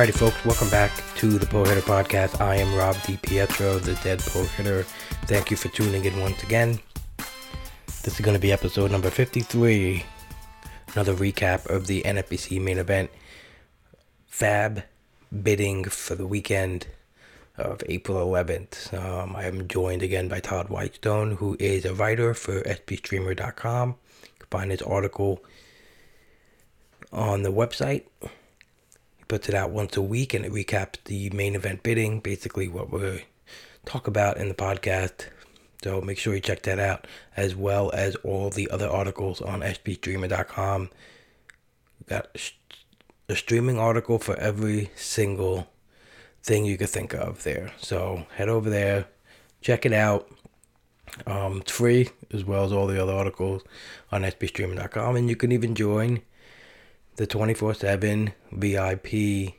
Alrighty, folks, welcome back to the Pull Hitter Podcast. I am Rob DiPietro, the Dead Pull Hitter. Thank you for tuning in once again. This is going to be episode number 53. Another recap of the NFBC main event. Fab bidding for the weekend of April 11th. Um, I am joined again by Todd Whitestone, who is a writer for SPStreamer.com. You can find his article on the website puts it out once a week and it recaps the main event bidding, basically what we talk about in the podcast. So make sure you check that out, as well as all the other articles on spstreamer.com. We've got a streaming article for every single thing you could think of there. So head over there, check it out. Um, it's free, as well as all the other articles on spstreamer.com, and you can even join the 24 7 VIP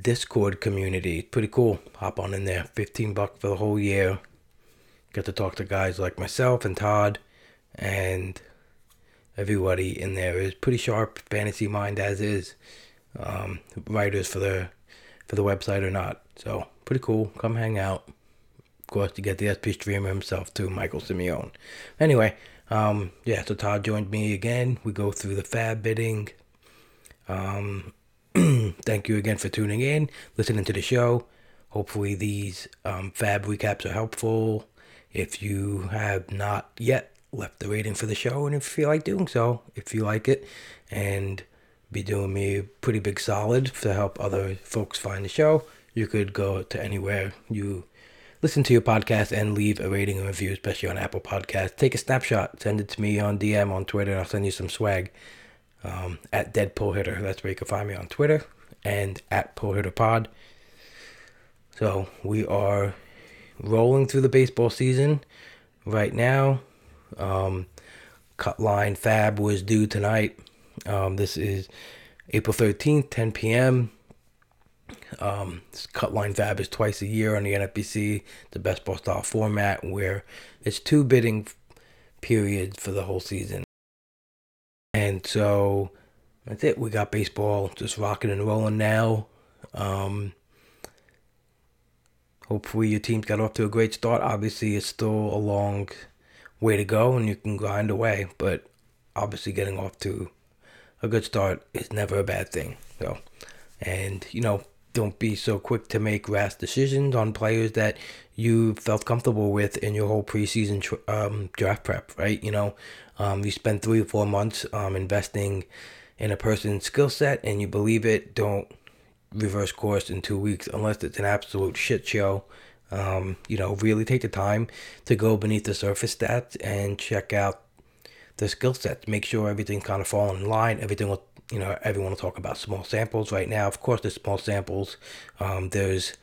Discord community. Pretty cool. Hop on in there. 15 bucks for the whole year. Get to talk to guys like myself and Todd and everybody in there is pretty sharp fantasy mind as is. Um, writers for the for the website or not. So pretty cool. Come hang out. Of course, you get the SP streamer himself too, Michael Simeone. Anyway, um, yeah. So Todd joined me again. We go through the fab bidding, um, thank you again for tuning in, listening to the show. Hopefully, these um, fab recaps are helpful. If you have not yet left the rating for the show, and if you feel like doing so, if you like it, and be doing me a pretty big solid to help other folks find the show, you could go to anywhere you listen to your podcast and leave a rating and review, especially on Apple Podcasts. Take a snapshot, send it to me on DM on Twitter, and I'll send you some swag um, at Dead Pull Hitter. That's where you can find me on Twitter and at Pull Hitter Pod. So we are rolling through the baseball season right now. Um, cut line Fab was due tonight. Um, this is April 13th, 10 p.m. Um, this cut line fab is twice a year on the NFBC, the best ball style format, where it's two bidding periods for the whole season. And so that's it. We got baseball just rocking and rolling now. Um, hopefully your team's got off to a great start. Obviously, it's still a long way to go, and you can grind away. But obviously, getting off to a good start is never a bad thing. So, and you know, don't be so quick to make rash decisions on players that you felt comfortable with in your whole preseason um, draft prep, right? You know, um, you spend three or four months um, investing in a person's skill set and you believe it, don't reverse course in two weeks unless it's an absolute shit show. Um, you know, really take the time to go beneath the surface stats and check out the skill sets. Make sure everything's kind of falling in line. Everything will, you know, everyone will talk about small samples right now. Of course, there's small samples. Um, there's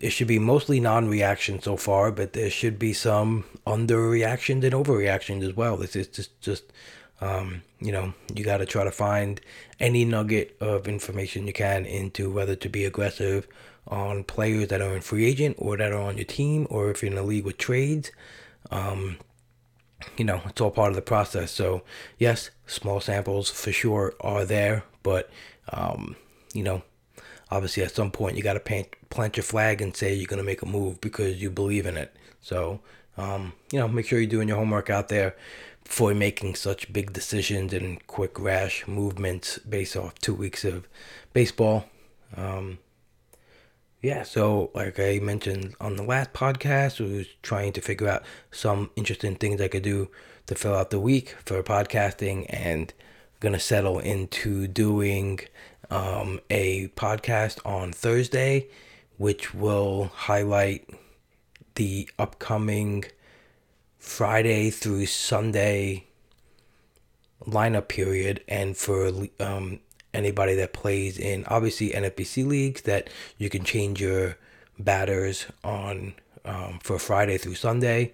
it should be mostly non-reaction so far, but there should be some underreactions and overreactions as well. This is just just um, you know you got to try to find any nugget of information you can into whether to be aggressive on players that are in free agent or that are on your team, or if you're in a league with trades. Um, you know, it's all part of the process. So yes, small samples for sure are there, but um, you know, obviously at some point you got to plant, your flag and say you're going to make a move because you believe in it. So, um, you know, make sure you're doing your homework out there before making such big decisions and quick rash movements based off two weeks of baseball. Um, yeah, so like I mentioned on the last podcast, we was trying to figure out some interesting things I could do to fill out the week for podcasting and gonna settle into doing um, a podcast on Thursday which will highlight the upcoming Friday through Sunday lineup period and for um, anybody that plays in obviously NFBC leagues that you can change your batters on um, for Friday through Sunday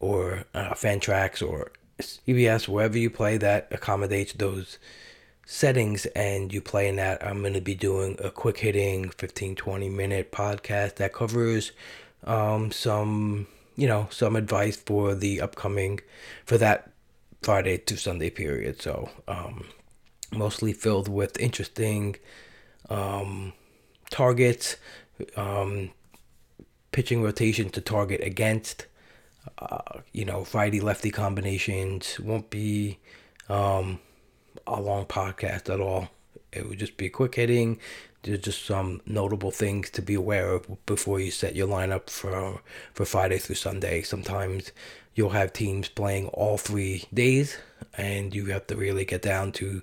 or uh, Fantrax or CBS, wherever you play that accommodates those settings and you play in that, I'm going to be doing a quick hitting 15 20 minute podcast that covers um, some, you know, some advice for the upcoming, for that Friday to Sunday period. So, um, mostly filled with interesting um, targets, um, pitching rotation to target against. Uh, you know, righty lefty combinations won't be um, a long podcast at all. It would just be quick hitting. There's just some notable things to be aware of before you set your lineup for for Friday through Sunday. Sometimes you'll have teams playing all three days, and you have to really get down to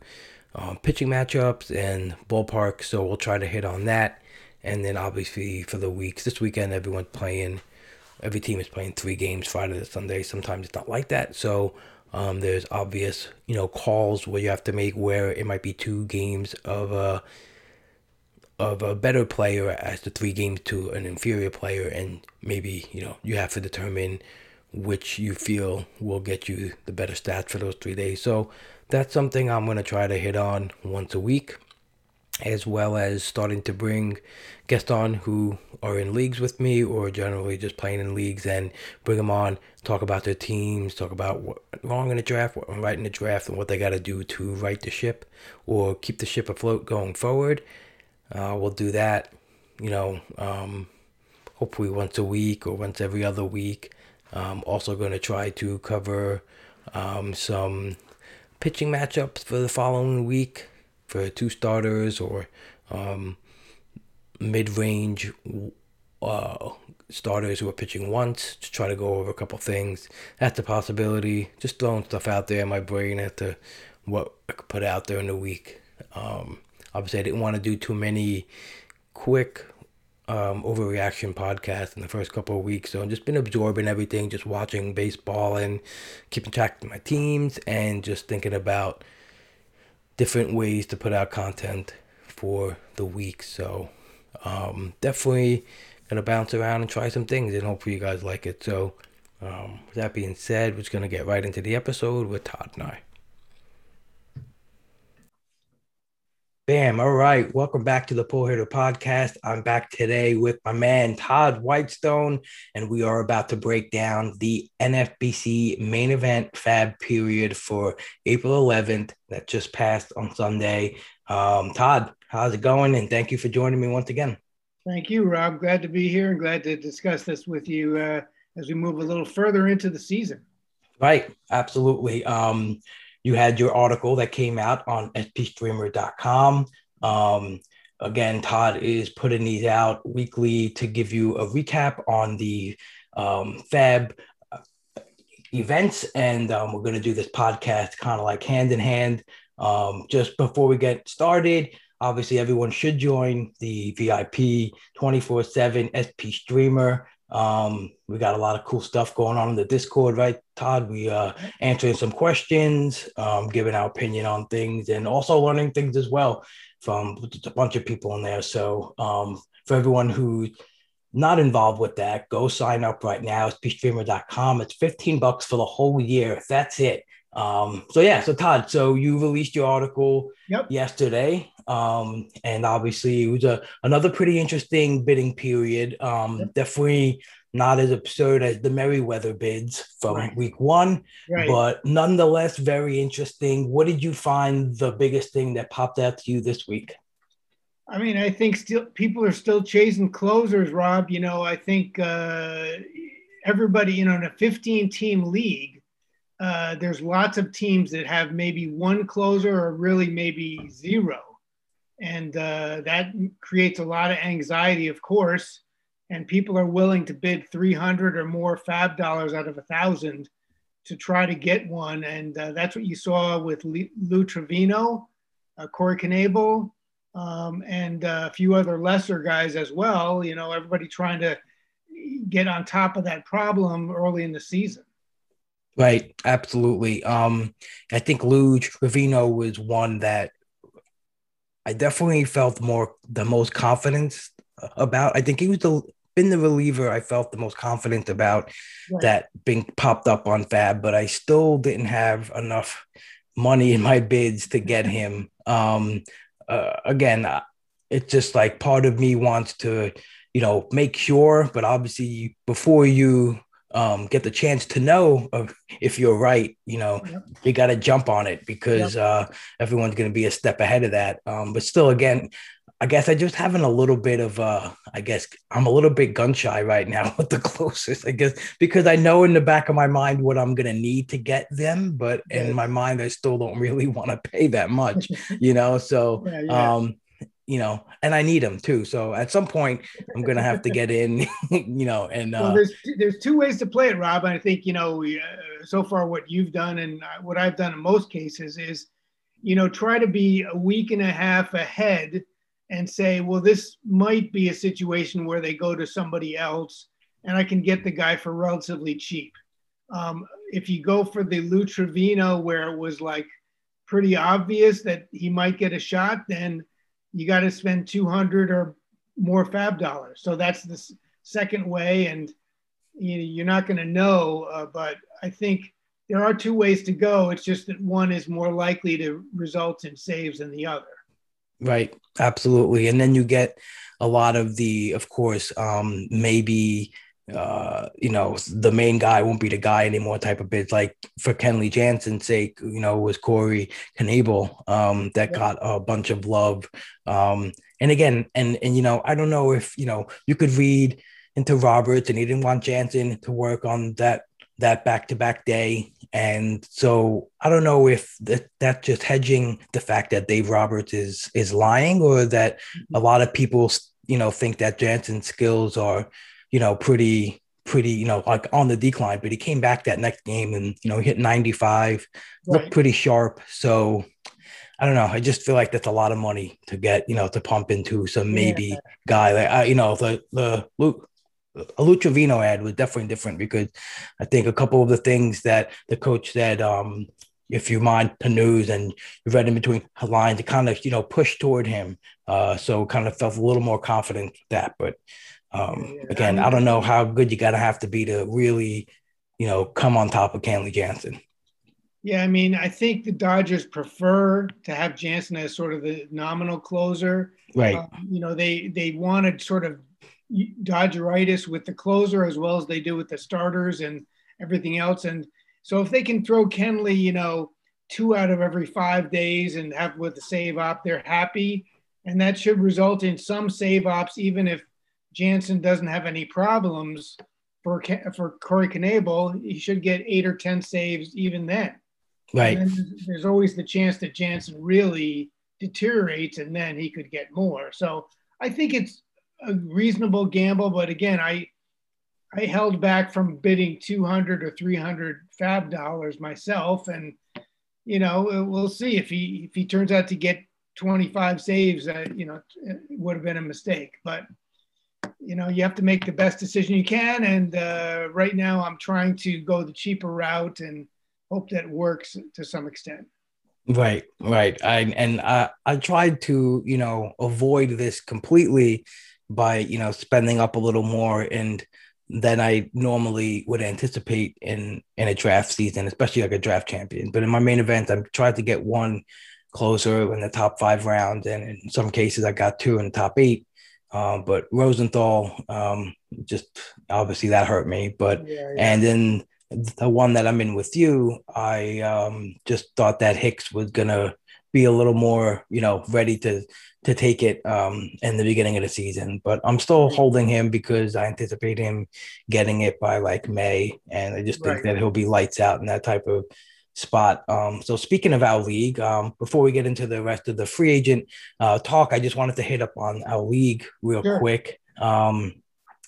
um, pitching matchups and ballpark. So we'll try to hit on that. And then obviously for the weeks, this weekend, everyone's playing, every team is playing three games Friday to Sunday. Sometimes it's not like that. So um, there's obvious, you know, calls where you have to make where it might be two games of a of a better player as the three games to an inferior player, and maybe you know you have to determine which you feel will get you the better stats for those three days. So that's something I'm going to try to hit on once a week, as well as starting to bring guests on who are in leagues with me or generally just playing in leagues and bring them on, talk about their teams, talk about what wrong in the draft, what right in the draft, and what they got to do to right the ship or keep the ship afloat going forward. Uh, we'll do that, you know, um, hopefully once a week or once every other week. Um, also going to try to cover um, some pitching matchups for the following week for two starters or um, mid-range uh, starters who are pitching once to try to go over a couple things. That's a possibility. Just throwing stuff out there in my brain as to what I could put out there in the week. Um, obviously, I didn't want to do too many quick um, overreaction podcast in the first couple of weeks. So I've just been absorbing everything, just watching baseball and keeping track of my teams and just thinking about different ways to put out content for the week. So um, definitely gonna bounce around and try some things and hopefully you guys like it. So um, with that being said, we're just gonna get right into the episode with Todd and I. Bam. All right. Welcome back to the Pull Hitter Podcast. I'm back today with my man, Todd Whitestone, and we are about to break down the NFBC main event fab period for April 11th that just passed on Sunday. Um, Todd, how's it going? And thank you for joining me once again. Thank you, Rob. Glad to be here and glad to discuss this with you uh, as we move a little further into the season. Right. Absolutely. Um, you had your article that came out on spstreamer.com. Um, again, Todd is putting these out weekly to give you a recap on the um, Fab uh, events. And um, we're going to do this podcast kind of like hand in hand. Um, just before we get started, obviously, everyone should join the VIP 24 7 SP Streamer. Um, we got a lot of cool stuff going on in the Discord, right, Todd? We uh answering some questions, um, giving our opinion on things, and also learning things as well from a bunch of people in there. So um, for everyone who's not involved with that, go sign up right now. It's spstreamer.com. It's 15 bucks for the whole year. That's it. Um, so yeah, so Todd, so you released your article yep. yesterday. Um, and obviously it was a another pretty interesting bidding period. Um, yep. definitely not as absurd as the Merryweather bids from right. week one, right. but nonetheless very interesting. What did you find the biggest thing that popped out to you this week? I mean, I think still people are still chasing closers, Rob. You know, I think uh, everybody, you know, in a 15 team league, uh, there's lots of teams that have maybe one closer or really maybe zero. And uh, that creates a lot of anxiety, of course. And people are willing to bid 300 or more fab dollars out of a thousand to try to get one. And uh, that's what you saw with Lou Trivino, uh, Corey Knebel, um, and uh, a few other lesser guys as well. You know, everybody trying to get on top of that problem early in the season. Right, absolutely. Um, I think Lou Trivino was one that I definitely felt more the most confidence about. I think he was the been the reliever I felt the most confident about right. that being popped up on Fab, but I still didn't have enough money in my bids to get him. Um, uh, again, uh, it's just like part of me wants to, you know, make sure, but obviously before you um, get the chance to know if you're right, you know, yep. you got to jump on it because yep. uh, everyone's going to be a step ahead of that. Um, but still, again, I guess I just having a little bit of uh I guess I'm a little bit gun shy right now with the closest, I guess, because I know in the back of my mind what I'm gonna need to get them, but in my mind I still don't really want to pay that much, you know. So yeah, yeah. um you know, and I need them too. So at some point, I'm gonna have to get in, you know. And uh, well, there's there's two ways to play it, Rob. I think you know, uh, so far what you've done and what I've done in most cases is, you know, try to be a week and a half ahead and say, well, this might be a situation where they go to somebody else and I can get the guy for relatively cheap. Um, if you go for the Lou Trivino, where it was like pretty obvious that he might get a shot, then you got to spend 200 or more fab dollars. So that's the second way. And you are not going to know, uh, but I think there are two ways to go. It's just that one is more likely to result in saves than the other. Right. Absolutely. And then you get a lot of the, of course, um, maybe uh, you know, the main guy won't be the guy anymore type of bids. Like for Kenley Jansen's sake, you know, was Corey Knebel um, that yeah. got a bunch of love. Um, and again, and and you know, I don't know if you know you could read into Roberts and he didn't want Jansen to work on that that back to back day. And so I don't know if that that's just hedging the fact that Dave Roberts is is lying or that a mm-hmm. lot of people you know think that Jansen's skills are you know pretty pretty you know like on the decline but he came back that next game and you know hit 95 right. looked pretty sharp so I don't know. I just feel like that's a lot of money to get, you know, to pump into some maybe yeah. guy like, I, you know, the the Luke a Lou ad was definitely different because I think a couple of the things that the coach said, um, if you mind the news and you read in between lines, to kind of you know pushed toward him. Uh, so kind of felt a little more confident that. But um, again, I, don't know how good you got to have to be to really, you know, come on top of Kenley Jansen. Yeah, I mean, I think the Dodgers prefer to have Jansen as sort of the nominal closer. Right. Um, you know, they they wanted sort of Dodgeritis with the closer as well as they do with the starters and everything else. And so if they can throw Kenley, you know, two out of every five days and have with the save op, they're happy. And that should result in some save ops, even if Jansen doesn't have any problems for for Corey Knebel, he should get eight or ten saves even then. Right. there's always the chance that Jansen really deteriorates, and then he could get more. So I think it's a reasonable gamble, but again, I I held back from bidding 200 or 300 fab dollars myself, and you know we'll see if he if he turns out to get 25 saves, uh, you know, it would have been a mistake. But you know, you have to make the best decision you can, and uh, right now I'm trying to go the cheaper route and hope that works to some extent. Right, right. I and I I tried to you know avoid this completely by you know spending up a little more and than I normally would anticipate in in a draft season, especially like a draft champion. But in my main event, I've tried to get one closer in the top five rounds, and in some cases, I got two in the top eight. Um, but Rosenthal, um, just obviously that hurt me. But yeah, yeah. and then the one that I'm in with you, I um, just thought that Hicks was gonna be a little more, you know, ready to to take it um, in the beginning of the season. But I'm still holding him because I anticipate him getting it by like May, and I just think right. that he'll be lights out in that type of spot. Um, so speaking of our league, um, before we get into the rest of the free agent uh, talk, I just wanted to hit up on our league real sure. quick. Um,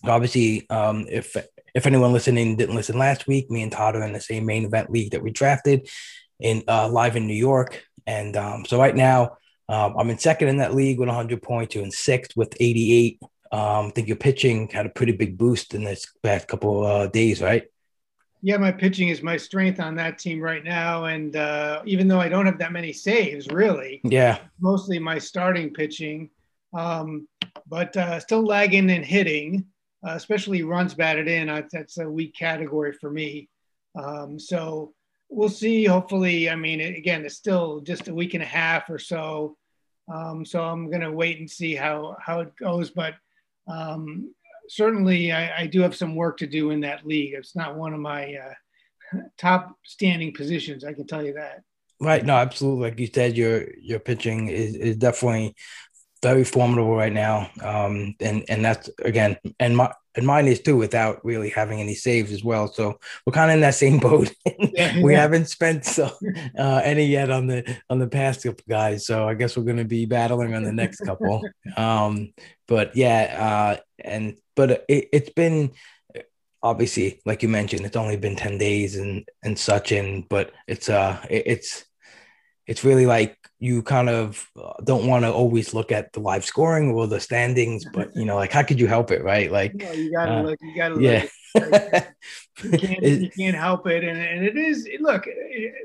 obviously, um, if if anyone listening didn't listen last week, me and Todd are in the same main event league that we drafted in uh, live in New York. And um, so right now, Um, I'm in second in that league with 100 points. You're in sixth with 88. Um, I think your pitching had a pretty big boost in this past couple uh, days, right? Yeah, my pitching is my strength on that team right now, and uh, even though I don't have that many saves, really, yeah, mostly my starting pitching, um, but uh, still lagging in hitting, uh, especially runs batted in. that's a weak category for me. Um, so we'll see. Hopefully, I mean, again, it's still just a week and a half or so. Um, so I'm going to wait and see how, how it goes. But um, certainly, I, I, do have some work to do in that league. It's not one of my uh, top standing positions. I can tell you that. Right. No, absolutely. Like you said, your your pitching is, is definitely very formidable right now. Um, and and that's again, and my and mine is too, without really having any saves as well. So we're kind of in that same boat. We haven't spent so, uh, any yet on the on the past couple guys. So I guess we're going to be battling on the next couple. um, but yeah, uh, and but it, it's been obviously like you mentioned, it's only been ten days and and such. And but it's uh, it, it's it's really like you kind of uh, don't want to always look at the live scoring or the standings, but you know, like how could you help it, right? Like no, you gotta uh, look, you gotta yeah. Look. you, can't, you can't help it, and, and it is. Look,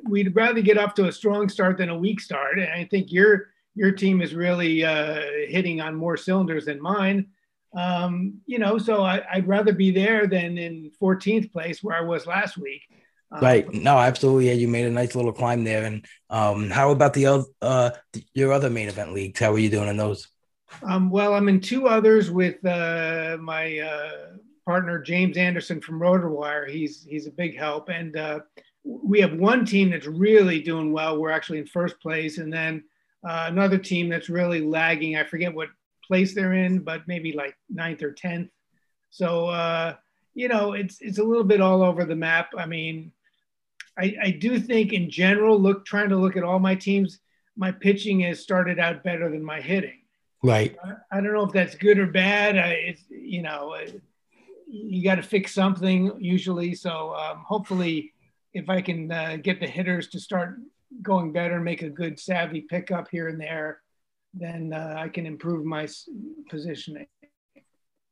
we'd rather get off to a strong start than a weak start, and I think your your team is really uh, hitting on more cylinders than mine. Um, you know, so I, I'd rather be there than in 14th place where I was last week. Um, right. No, absolutely. Yeah, you made a nice little climb there. And um, how about the other, uh, your other main event leagues? How are you doing in those? Um, well, I'm in two others with uh, my uh, partner James Anderson from RotoWire. He's he's a big help, and uh, we have one team that's really doing well. We're actually in first place, and then uh, another team that's really lagging. I forget what place they're in, but maybe like ninth or tenth. So uh, you know, it's it's a little bit all over the map. I mean, I, I do think in general, look trying to look at all my teams, my pitching has started out better than my hitting. Right. I, I don't know if that's good or bad. I, it's you know, you got to fix something usually. So um, hopefully, if I can uh, get the hitters to start going better, and make a good savvy pickup here and there, then uh, I can improve my positioning.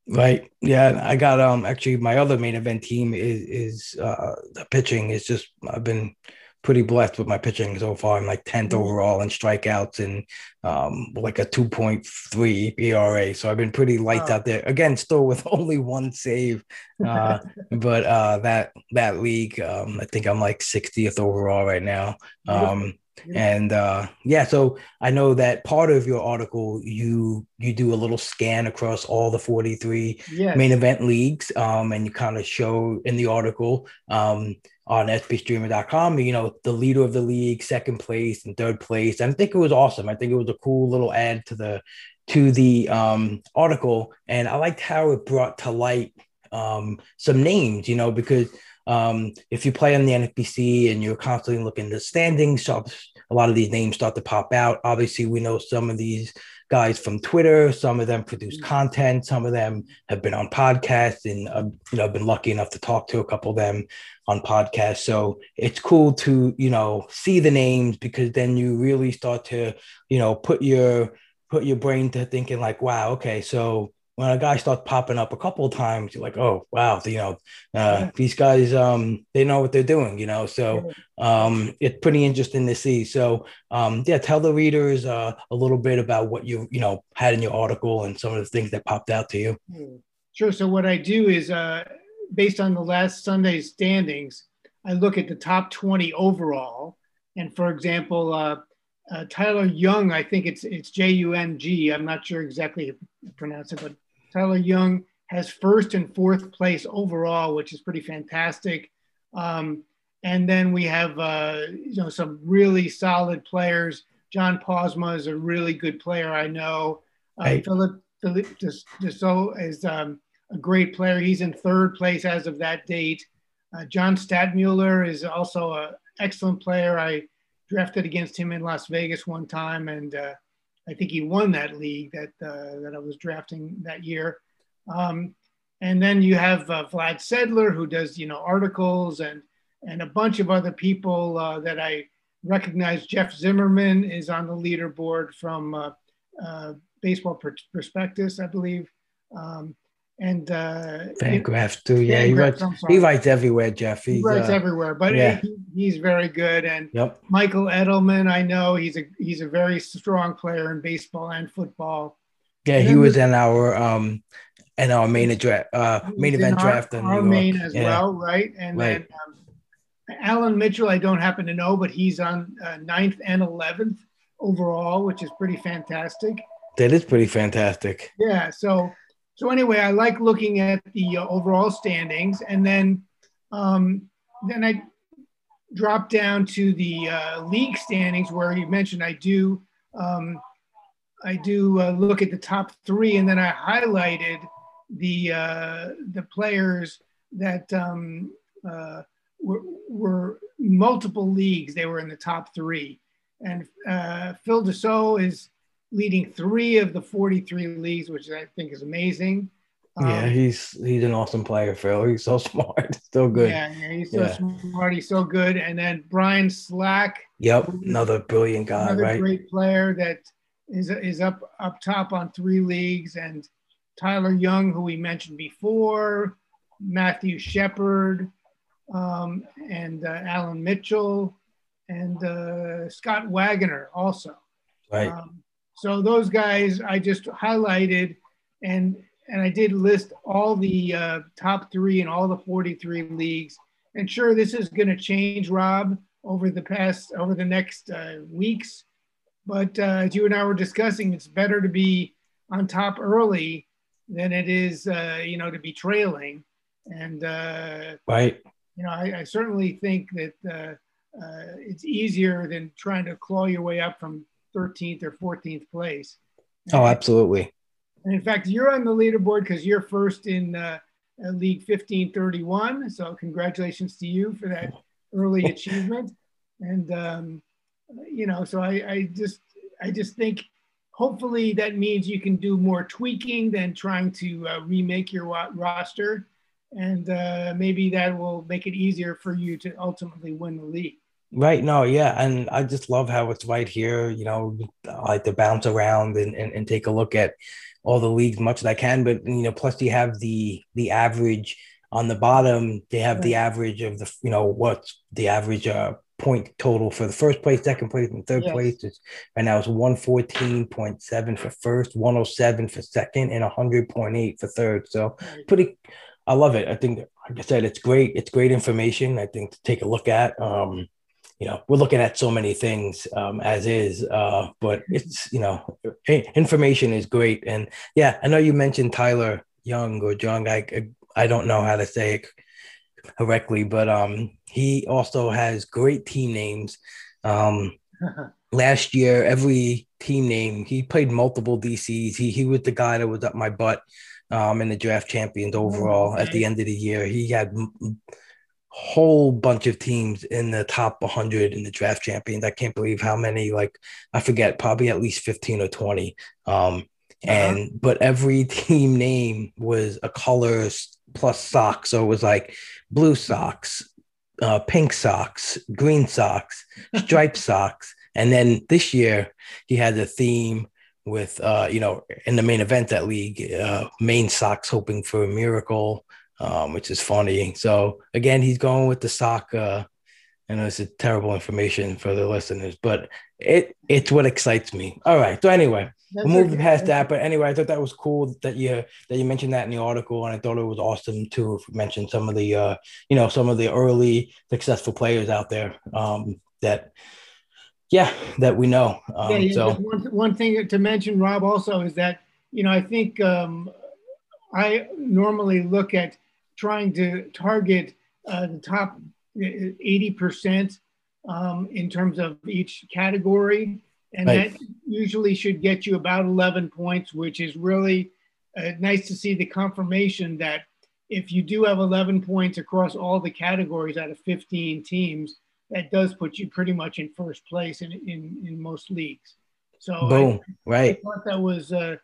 Right. Yeah. I got um actually my other main event team is is uh the pitching is just I've been pretty blessed with my pitching so far. I'm like 10th mm-hmm. overall in strikeouts and um like a 2.3 ERA. So I've been pretty light out there. Again, still with only one save. Uh but uh that that league, um, I think I'm like 60th overall right now. Um and uh, yeah so i know that part of your article you you do a little scan across all the 43 yes. main event leagues um, and you kind of show in the article um, on spstreamer.com you know the leader of the league second place and third place. And i think it was awesome. I think it was a cool little add to the to the um, article. And i liked how it brought to light um, some names you know because um, if you play on the NFBC and you're constantly looking at the standings, so a lot of these names start to pop out. Obviously, we know some of these guys from Twitter. Some of them produce mm. content. Some of them have been on podcasts, and uh, you know, I've been lucky enough to talk to a couple of them on podcasts. So it's cool to you know see the names because then you really start to you know put your put your brain to thinking like, wow, okay, so when a guy starts popping up a couple of times, you're like, oh wow, you know, uh, these guys, um, they know what they're doing, you know. So um, it's pretty interesting to see. So um, yeah, tell the readers uh, a little bit about what you you know had in your article and some of the things that popped out to you. Hmm. Sure. So what I do is uh, based on the last Sunday's standings, I look at the top 20 overall, and for example. Uh, uh, Tyler Young, I think it's it's J U N G. I'm not sure exactly how to pronounce it, but Tyler Young has first and fourth place overall, which is pretty fantastic. Um, and then we have uh, you know some really solid players. John Posma is a really good player, I know. Uh, hey. Philip Philip Dussault is um, a great player. He's in third place as of that date. Uh, John Stadtmuller is also an excellent player. I drafted against him in Las Vegas one time, and uh, I think he won that league that uh, that I was drafting that year. Um, and then you have uh, Vlad Sedler, who does you know articles and and a bunch of other people uh, that I recognize Jeff Zimmerman is on the leaderboard from uh, uh, Baseball Prospectus, I believe. Um, and uh, Fangraphs too. Yeah, he writes. He writes everywhere, Jeff. He's, he writes uh, everywhere, but yeah. he, he's very good. And yep. Michael Edelman, I know he's a he's a very strong player in baseball and football. Yeah, and he was in our um in our main draft uh main event our, draft in our main as yeah. well, right? And right. then um, Alan Mitchell, I don't happen to know, but he's on uh, ninth and eleventh overall, which is pretty fantastic. That is pretty fantastic. Yeah. So so anyway, I like looking at the uh, overall standings, and then um, then I drop down to the uh, league standings where you mentioned I do um, I do uh, look at the top three, and then I highlighted the uh, the players that um, uh, were, were, multiple leagues. They were in the top three, and uh, Phil Dussault is leading three of the 43 leagues, which I think is amazing. Yeah, um, he's he's an awesome player, Phil. He's so smart, so good. Yeah, yeah he's so yeah. smart. He's so good. And then Brian Slack. Yep, another brilliant guy, another right? Great player that is is up up top on three leagues, and Tyler Young, who we mentioned before, Matthew Shepard, um, and uh, Alan Mitchell, and uh, Scott Wagoner also. Right. Um, so those guys I just highlighted, and and I did list all the uh, top three in all the 43 leagues. And sure, this is going to change, Rob, over the past over the next uh, weeks. But uh, as you and I were discussing, it's better to be on top early than it is, uh, you know, to be trailing. And uh, right, you know, I, I certainly think that uh, it's easier than trying to claw your way up from 13th or 14th place. Oh, absolutely. And in fact, you're on the leaderboard because you're first in uh, uh League 1531. So congratulations to you for that early achievement. And um, you know, so I, I just I just think hopefully that means you can do more tweaking than trying to uh, remake your roster, and uh, maybe that will make it easier for you to ultimately win the league. Right. No, yeah. And I just love how it's right here, you know, I like to bounce around and, and, and take a look at all the leagues much as I can. But you know, plus you have the the average on the bottom, they have right. the average of the you know what's the average uh point total for the first place, second place, and third yes. place. It's, right now it's 114.7 for first, 107 for second, and 100.8 for third. So pretty I love it. I think like I said, it's great. It's great information, I think, to take a look at. Um, you know we're looking at so many things um, as is uh, but it's you know information is great. And yeah i know you mentioned tyler young or john i i don't know how to say it correctly but um he also has great team names. Um last year every team name he played multiple dcs he, he was the guy that was up my butt um in the draft champions overall at the end of the year. He had whole bunch of teams in the top 100 in the draft champions. I can't believe how many, like, I forget, probably at least 15 or 20. Um, uh-huh. and but every team name was a color plus socks, So it was like blue socks, uh, pink socks, green socks, striped socks. And then this year he had a theme with, uh, you know, in the main event that league, uh, main socks hoping for a miracle um, which is funny. So again, he's going with the sock. Uh, and it's a terrible information for the listeners, but it it's what excites me. All right. So anyway, That's we'll move okay. past that. But anyway, I thought that was cool that you that you mentioned that in the article, and I thought it was awesome to mention some of the uh, you know some of the early successful players out there um, that yeah that we know. Um, yeah, yeah, so one, one thing to mention, Rob, also is that you know I think um, I normally look at trying to target uh, the top 80% um, in terms of each category. And right. that usually should get you about 11 points, which is really uh, nice to see the confirmation that if you do have 11 points across all the categories out of 15 teams, that does put you pretty much in first place in, in, in most leagues. So Boom. I, right. I thought that was a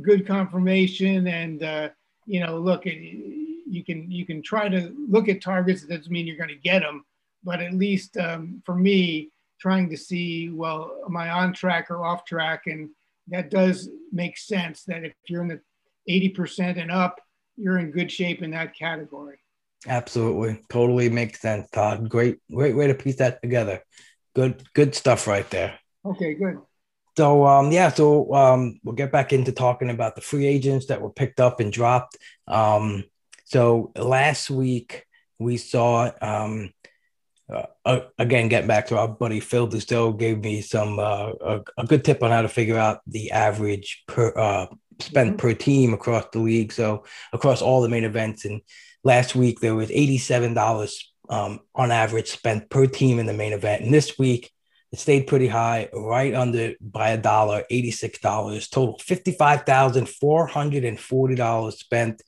good confirmation. And, uh, you know, look, it, you can you can try to look at targets. That doesn't mean you're going to get them, but at least um, for me, trying to see, well, am I on track or off track? And that does make sense that if you're in the 80% and up, you're in good shape in that category. Absolutely. Totally makes sense, Todd. Great, great way to piece that together. Good, good stuff right there. Okay, good. So um, yeah, so um, we'll get back into talking about the free agents that were picked up and dropped. Um, so last week we saw um, uh, again getting back to our buddy Phil Dussault gave me some uh, a, a, good tip on how to figure out the average per uh, spent mm-hmm. per team across the league. So across all the main events, and last week there was eighty seven dollars um, on average spent per team in the main event, and this week it stayed pretty high, right under by a dollar, $86. Total $55,440 spent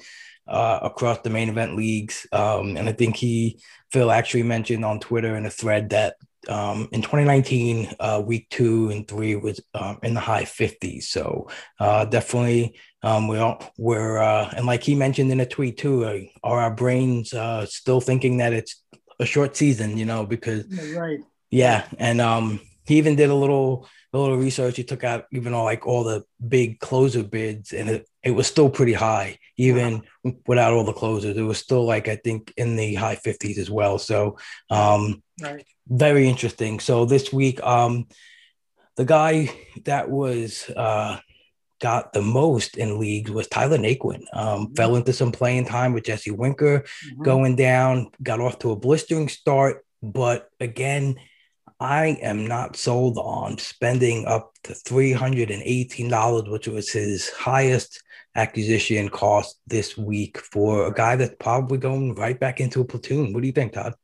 uh, across the main event leagues. Um, and I think he, Phil actually mentioned on Twitter in a thread that um, in 2019, uh, week two and three was um, in the high 50s. So uh, definitely, um, we all, we're, uh, and like he mentioned in a tweet too, uh, are our brains uh, still thinking that it's a short season, you know, because right. Yeah, and um, he even did a little a little research. He took out even all like all the big closer bids, and it, it was still pretty high, even wow. without all the closers. It was still like I think in the high fifties as well. So, um, right. very interesting. So this week, um, the guy that was uh got the most in leagues was Tyler Naquin. Um, mm-hmm. Fell into some playing time with Jesse Winker, mm-hmm. going down, got off to a blistering start, but again I am not sold on spending up to $318, which was his highest acquisition cost this week for a guy that's probably going right back into a platoon. What do you think, Todd?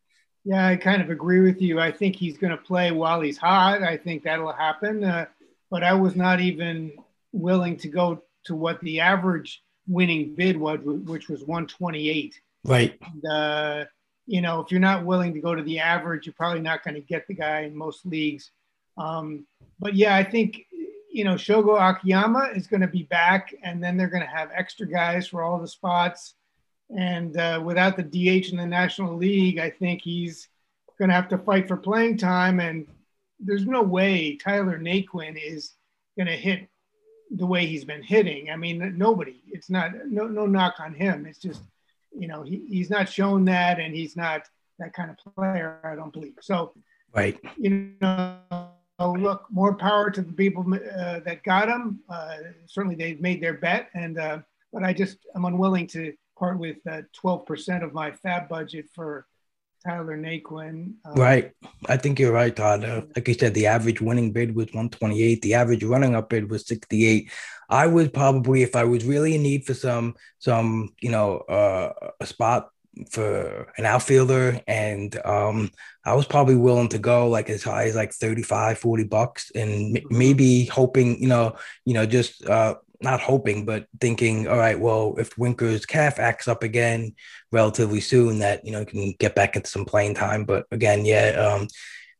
Yeah, I kind of agree with you. I think he's going to play while he's hot. I think that'll happen. Uh, but I was not even willing to go to what the average winning bid was, which was 128. Right. And, uh, you know, if you're not willing to go to the average, you're probably not going to get the guy in most leagues. Um, but yeah, I think, you know, Shogo Akiyama is going to be back, and then they're going to have extra guys for all the spots. And uh, without the DH in the National League, I think he's going to have to fight for playing time. And there's no way Tyler Naquin is going to hit the way he's been hitting. I mean, nobody. It's not no no knock on him. It's just you know, he, he's not shown that, and he's not that kind of player. I don't believe so. Right. You know, look, more power to the people uh, that got him. Uh, certainly, they've made their bet, and uh, but I just I'm unwilling to part with 12% of my fab budget for Tyler Naquin. Um, right. I think you're right, Todd. Uh, like you said, the average winning bid was 128. The average running up bid was 68. I would probably, if I was really in need for some, some, you know, uh, a spot for an outfielder and um, I was probably willing to go like as high as like 35, 40 bucks and m- mm-hmm. maybe hoping, you know, you know, just uh, not hoping, but thinking, all right, well, if Winker's calf acts up again relatively soon, that you know can get back into some playing time. But again, yeah, um,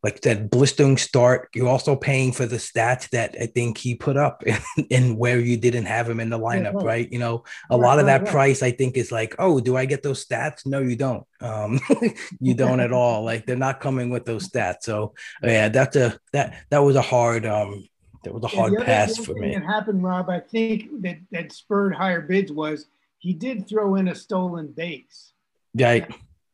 like I said, blistering start. You're also paying for the stats that I think he put up in where you didn't have him in the lineup, right? right? You know, a right, lot of that price I think is like, oh, do I get those stats? No, you don't. Um, you don't at all. Like they're not coming with those stats. So yeah, that's a that that was a hard um that was a hard yeah, pass for me. That happened, Rob. I think that that spurred higher bids was he did throw in a stolen base. Right.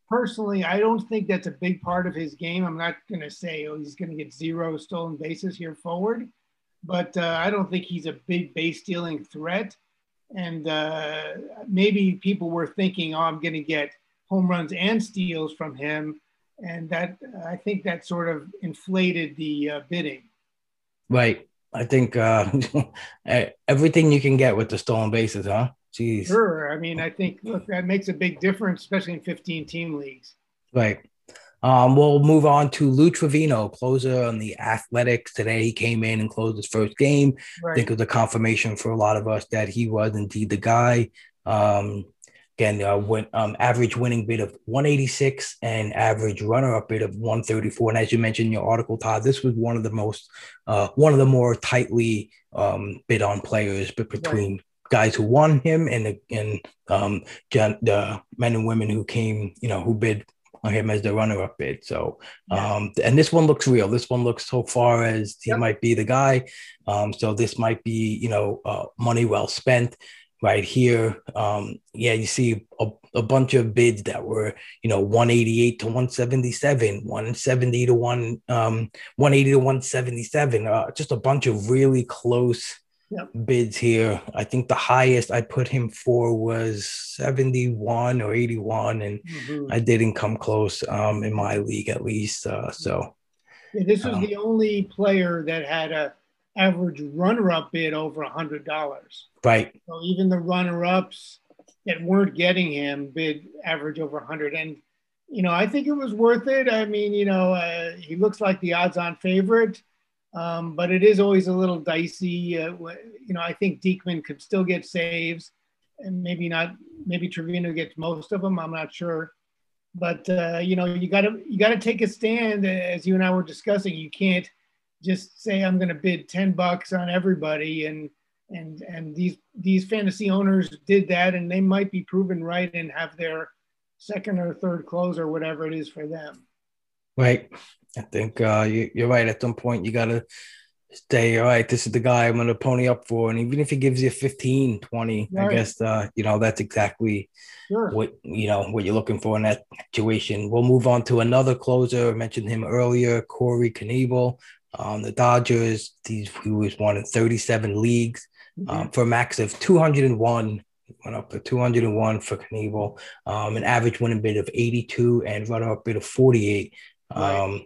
Personally, I don't think that's a big part of his game. I'm not going to say oh he's going to get zero stolen bases here forward, but uh, I don't think he's a big base stealing threat. And uh, maybe people were thinking, oh, I'm going to get home runs and steals from him, and that I think that sort of inflated the uh, bidding. Right. I think uh, everything you can get with the stolen bases, huh? Jeez. Sure. I mean, I think look that makes a big difference, especially in 15 team leagues. Right. Um, we'll move on to Lou Trivino, closer on the Athletics. Today he came in and closed his first game. Right. I think it was a confirmation for a lot of us that he was indeed the guy. Um, Again, uh, went, um, average winning bid of 186 and average runner-up bid of 134. And as you mentioned in your article, Todd, this was one of the most, uh, one of the more tightly um, bid on players, but between right. guys who won him and and um, the men and women who came, you know, who bid on him as the runner-up bid. So, um, and this one looks real. This one looks so far as he yep. might be the guy. Um, so this might be, you know, uh, money well spent right here. Um, yeah, you see a, a, bunch of bids that were, you know, 188 to 177, 170 to one, um, 180 to 177. Uh, just a bunch of really close yep. bids here. I think the highest I put him for was 71 or 81, and mm-hmm. I didn't come close um, in my league at least. Uh, so yeah, this was um, the only player that had a average runner-up bid over a hundred dollars. Right. So even the runner-ups that weren't getting him bid average over a hundred, and you know I think it was worth it. I mean, you know, uh, he looks like the odds-on favorite. Um, but it is always a little dicey. Uh, you know, I think Diekman could still get saves, and maybe not. Maybe Trivino gets most of them. I'm not sure, but uh, you know, you got to you got to take a stand. As you and I were discussing, you can't just say I'm going to bid ten bucks on everybody, and and and these these fantasy owners did that, and they might be proven right and have their second or third close or whatever it is for them. Right. I think uh, you, are right. At some point, you got to stay, all right, this is the guy I'm going to pony up for. And even if he gives you 15, 20, right. I guess, uh, you know, that's exactly sure. what, you know, what you're looking for in that situation. We'll move on to another closer. I mentioned him earlier, Corey Knebel. Um, the Dodgers, these, he was one in 37 leagues mm-hmm. um, for a max of 201 went up to 201 for Knebel, um, an average winning bid of 82 and runner up bid of 48. Right. Um,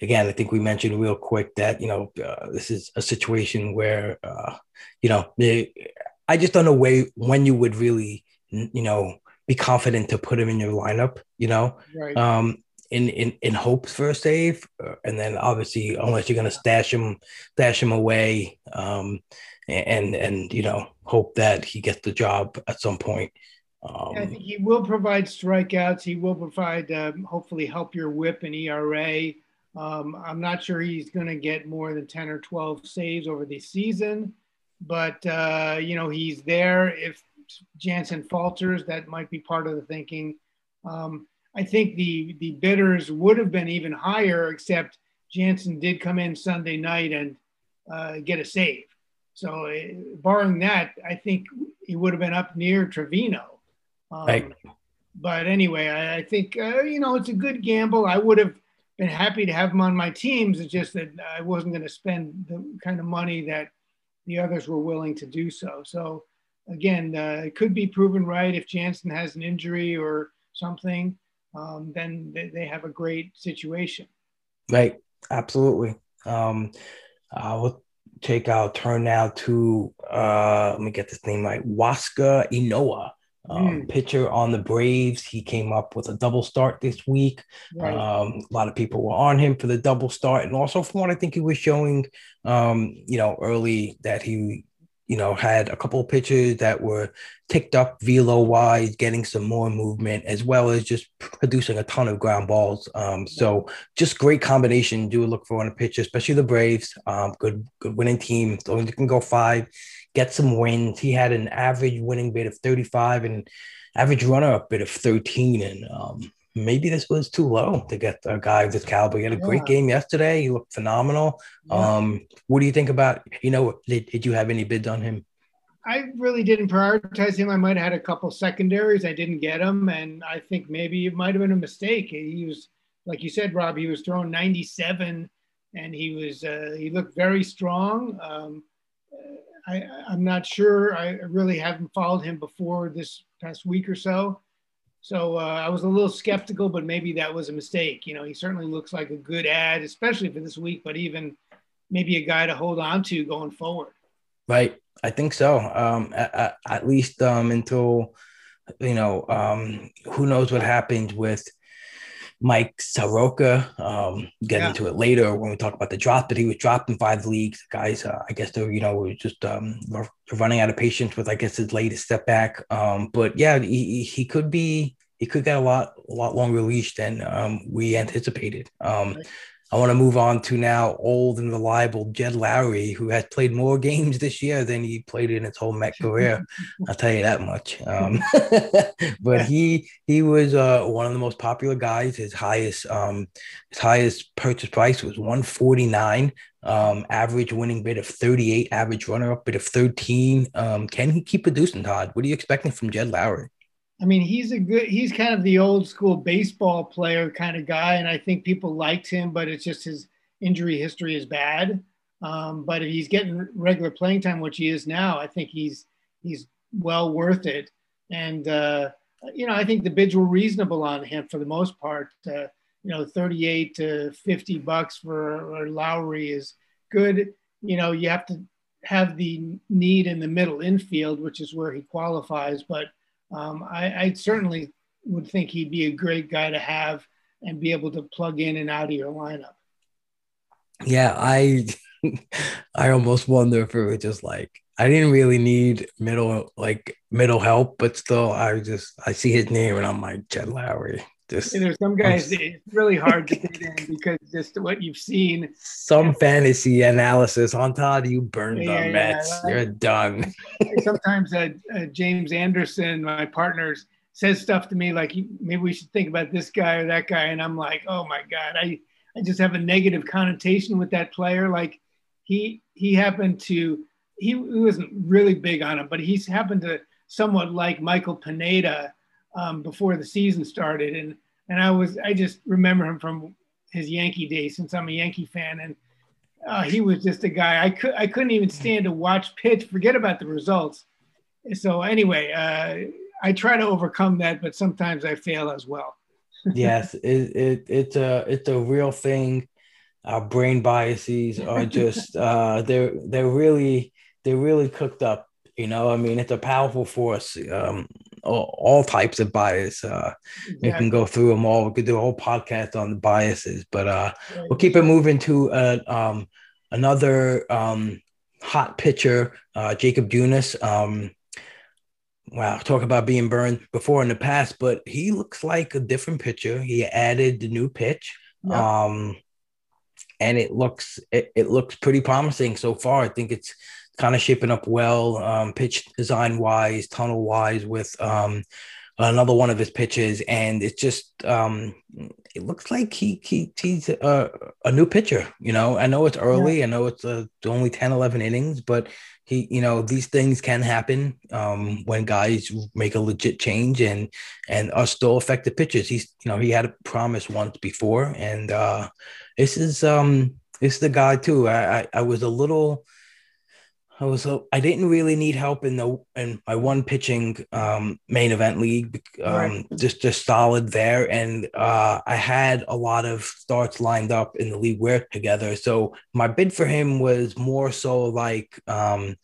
again, I think we mentioned real quick that you know uh, this is a situation where uh, you know they, I just don't know way when you would really you know be confident to put him in your lineup. You know, right. um, in in in hopes for a save, uh, and then obviously unless you're gonna stash him stash him away, um, and and you know hope that he gets the job at some point. Um, I think he will provide strikeouts. He will provide, um, hopefully, help your WHIP and ERA. Um, I'm not sure he's going to get more than 10 or 12 saves over the season, but uh, you know he's there. If Jansen falters, that might be part of the thinking. Um, I think the the bidders would have been even higher, except Jansen did come in Sunday night and uh, get a save. So, uh, barring that, I think he would have been up near Trivino. Um, right. But anyway, I, I think uh, you know it's a good gamble. I would have been happy to have him on my teams. It's just that I wasn't going to spend the kind of money that the others were willing to do so. So again, uh, it could be proven right if Jansen has an injury or something. Um, then they, they, have a great situation. Right, absolutely. Um, uh, we'll take our turn now to uh, let me get this name right, Huascar Ynoa um, mm. pitcher on the Braves. He came up with a double start this week. Right. Um, a lot of people were on him for the double start, and also from what I think he was showing, um, you know, early that he, you know, had a couple of pitches that were ticked up velo wise, getting some more movement, as well as just producing a ton of ground balls. Um, so just great combination. Do look for on a pitcher, especially the Braves. Um, good, good winning team. As you can go five get some wins. He had an average winning bid of 35 and average runner up bid of 13. And um, maybe this was too low to get a guy of this caliber. He had a yeah. great game yesterday. He looked phenomenal. Yeah. Um, what do you think about, you know, did, did you have any bids on him? I really didn't prioritize him. I might have had a couple secondaries. I didn't get him. And I think maybe it might have been a mistake. He was, like you said, Rob, he was throwing 97 and he was, uh, he looked very strong. Um, I, am not sure. I really haven't followed him before this past week or so. So uh, I was a little skeptical, but maybe that was a mistake. You know, he certainly looks like a good ad, especially for this week, but even maybe a guy to hold on to going forward. Right. I think so. Um, at, at least um, until, you know, um, who knows what happens with – Mike Soroka. Um, get yeah. into it later when we talk about the drop, but he was dropped in five leagues. Guys, uh, I guess they're you know just um, running out of patience with I guess his latest step back. Um, but yeah, he, he could be he could get a lot a lot longer leash than um, we anticipated. Um, I want to move on to now old and reliable Jed Lowrie, who has played more games this year than he played in his whole Met career. I'll tell you that much. Um, but he he was uh, one of the most popular guys. His highest um, his highest purchase price was 149. Um, average winning bid of 38, average runner up bid of 13. Um, can he keep producing, Todd? What are you expecting from Jed Lowrie? I mean, he's a good, he's kind of the old school baseball player kind of guy. And I think people liked him, but it's just his injury history is bad. Um, but if he's getting regular playing time, which he is now, I think he's, he's well worth it. And, uh, you know, I think the bids were reasonable on him for the most part. Uh, you know, 38 to 50 bucks for Lowrie is good. You know, you have to have the need in the middle infield, which is where he qualifies. But um, I, I, certainly would think he'd be a great guy to have and be able to plug in and out of your lineup. Yeah, I I almost wonder if it was just like I didn't really need middle like middle help, but still I just I see his name and I'm like Jed Lowrie. Just there's some guys it's really hard to get in because just what you've seen. Some fantasy analysis on Todd, you burned yeah, the yeah, Mets. Yeah. You're done. Sometimes uh, uh, James Anderson, my partners, says stuff to me like maybe we should think about this guy or that guy, and I'm like, oh my god, I I just have a negative connotation with that player. Like he he happened to he, he wasn't really big on him, but he's happened to somewhat like Michael Pineda um, before the season started, and and I was I just remember him from his Yankee days since I'm a Yankee fan, and uh, he was just a guy I could I couldn't even stand to watch pitch. Forget about the results. So anyway, uh, I try to overcome that, but sometimes I fail as well. yes, it, it it's a it's a real thing. Our brain biases are just uh, they're they're really they're really cooked up. You know, I mean, it's a powerful force. Um, all, all types of bias. Uh, exactly. We can go through them all. We could do a whole podcast on the biases, but uh, right. we'll keep it moving to uh, um, another um, hot pitcher, uh, Jakob Junis. Um, wow, talk about being burned before in the past, but he looks like a different pitcher. He added the new pitch. Um, and it looks it, it looks pretty promising so far. I think it's kind of shaping up well, um, pitch design wise, tunnel wise, with um, another one of his pitches, and it's just um, it looks like he, he he's a, a new pitcher. You know, I know it's early, yeah. I know it's uh, only 10, 11 innings, but he, you know, these things can happen um, when guys make a legit change and and are still effective pitchers. He's, you know, he had a promise once before, and uh, this is um this is the guy too. I, I, I was a little I was I didn't really need help in the in my one pitching um, main event league, um, right. just just solid there, and uh, I had a lot of starts lined up in the league we're together. So my bid for him was more so like um,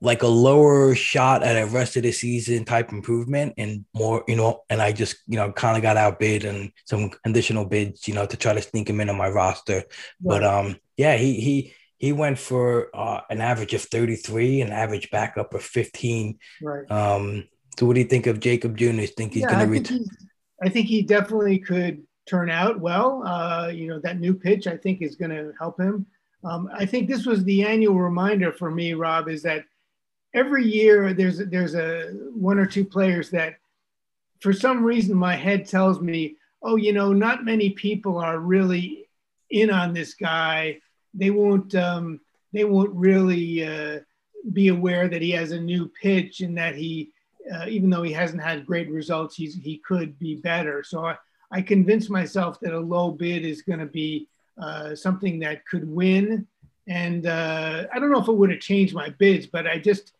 like a lower shot at a rest of the season type improvement, and more you know, and I just you know kind of got outbid and some conditional bids, you know, to try to sneak him into my roster. Right. But um, yeah, he he he went for uh, an average of 33, an average backup of 15. Right. Um, so what do you think of Jakob Junis? Think he's yeah, going to return? I think he definitely could turn out well. Uh, you know, that new pitch I think is going to help him. Um, I think this was the annual reminder for me, Rob, is that every year there's there's a one or two players that, for some reason, my head tells me, oh, you know, not many people are really in on this guy they won't um, they won't really uh, be aware that he has a new pitch and that he uh, even though he hasn't had great results he's he could be better. So i, I convinced myself that a low bid is going to be uh, something that could win. And uh, i don't know if it would have changed my bids but i just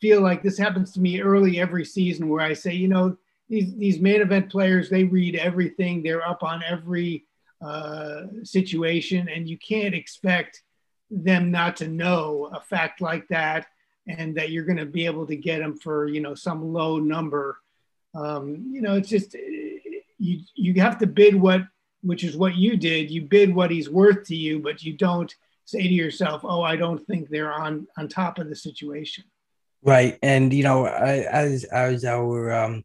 feel like this happens to me early every season where i say you know these, these main event players they read everything. They're up on every uh, situation, and you can't expect them not to know a fact like that, and that you're going to be able to get them for you know some low number. Um, you know, it's just you you have to bid what, which is what you did. You bid what he's worth to you, but you don't say to yourself, "Oh, I don't think they're on on top of the situation." Right, and you know, as as our um,